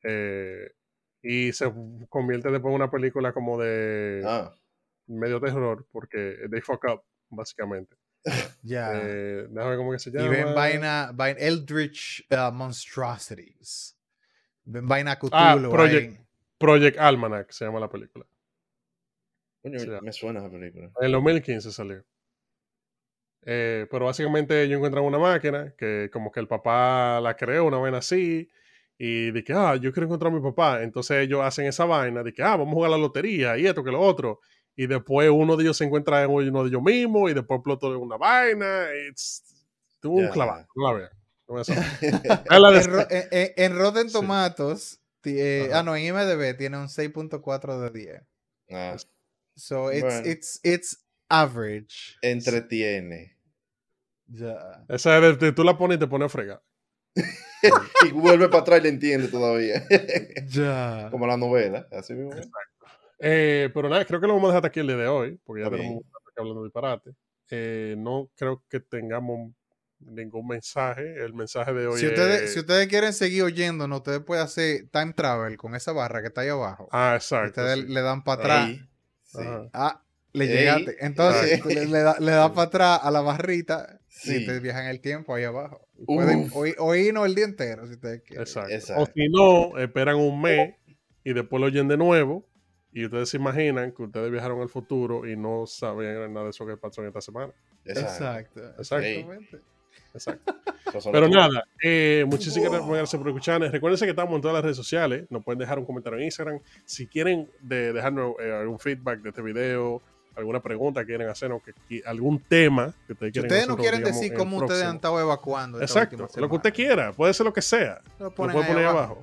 Eh, y se convierte después en una película como de Ah, medio terror, porque they fuck up, básicamente. Ya. Eh, déjame ver cómo que se llama. y ven vaina, vaina Eldritch uh, Monstrosities. Ven vaina Ah, Cthulhu. Project- ahí. Project Almanac se llama la película. coño, Sí. me suena esa película. En el 2015 salió. Eh, pero básicamente ellos encuentran una máquina que como que el papá la creó, una vaina así, y de que, ah, yo quiero encontrar a mi papá. Entonces ellos hacen esa vaina de que, ah, vamos a jugar a la lotería y esto que lo otro. Y después uno de ellos se encuentra en uno de ellos mismos y después explotó una vaina. It's, tuvo un Ya. clavado. No la vean. No En, en- en- en Rotten Sí. Tomatoes, ti- eh, ah, no, en IMDb tiene un 6.4 de 10. Ah, So it's, Bueno. it's, it's average. entretiene. Ya. Esa es de, de- tú la pones y te pones a fregar. y vuelve para atrás y le entiende todavía. Ya. Como la novela, así mismo. Eh, pero nada, creo que lo vamos a dejar hasta aquí el día de hoy, porque ya Está tenemos mucho rato que hablando de disparate. Eh, no creo que tengamos ningún mensaje. El mensaje de hoy Si es... ustedes, si ustedes quieren seguir oyéndonos, ustedes pueden hacer time travel con esa barra que está ahí abajo. Ah, exacto. ustedes sí. le dan para atrás. Sí. Ah, le llegaste. Entonces, le, le da, le da para atrás a la barrita Sí. y te viajan el tiempo ahí abajo. Pueden oí- oírnos el día entero si ustedes quieren. Exacto. Exacto. O si no, esperan un mes y después lo oyen de nuevo. Y ustedes se imaginan que ustedes viajaron al futuro y no sabían nada de eso que pasó en esta semana. Exacto. Exacto. Exacto. Ey. Exactamente. Exacto. Pero nada, eh, muchísimas gracias por escucharnos. Recuerden que estamos en todas las redes sociales. Nos pueden dejar un comentario en Instagram. Si quieren de- dejarnos eh, algún feedback de este video, alguna pregunta que quieren hacernos, que, que- algún tema que ustedes Si quieren ustedes no quieren digamos decir cómo ustedes próximo. han estado evacuando. esta Exacto, lo que usted quiera, puede ser lo que sea. Lo Lo puede poner ahí abajo. abajo.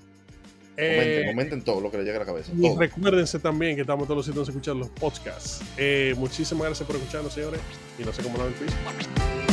Comenten, Eh, comenten todo lo que les llegue a la cabeza. y todo. recuérdense también que estamos todos los sitios donde escuchar los podcasts. Eh, muchísimas gracias por escucharnos, señores. Y no sé cómo el piso.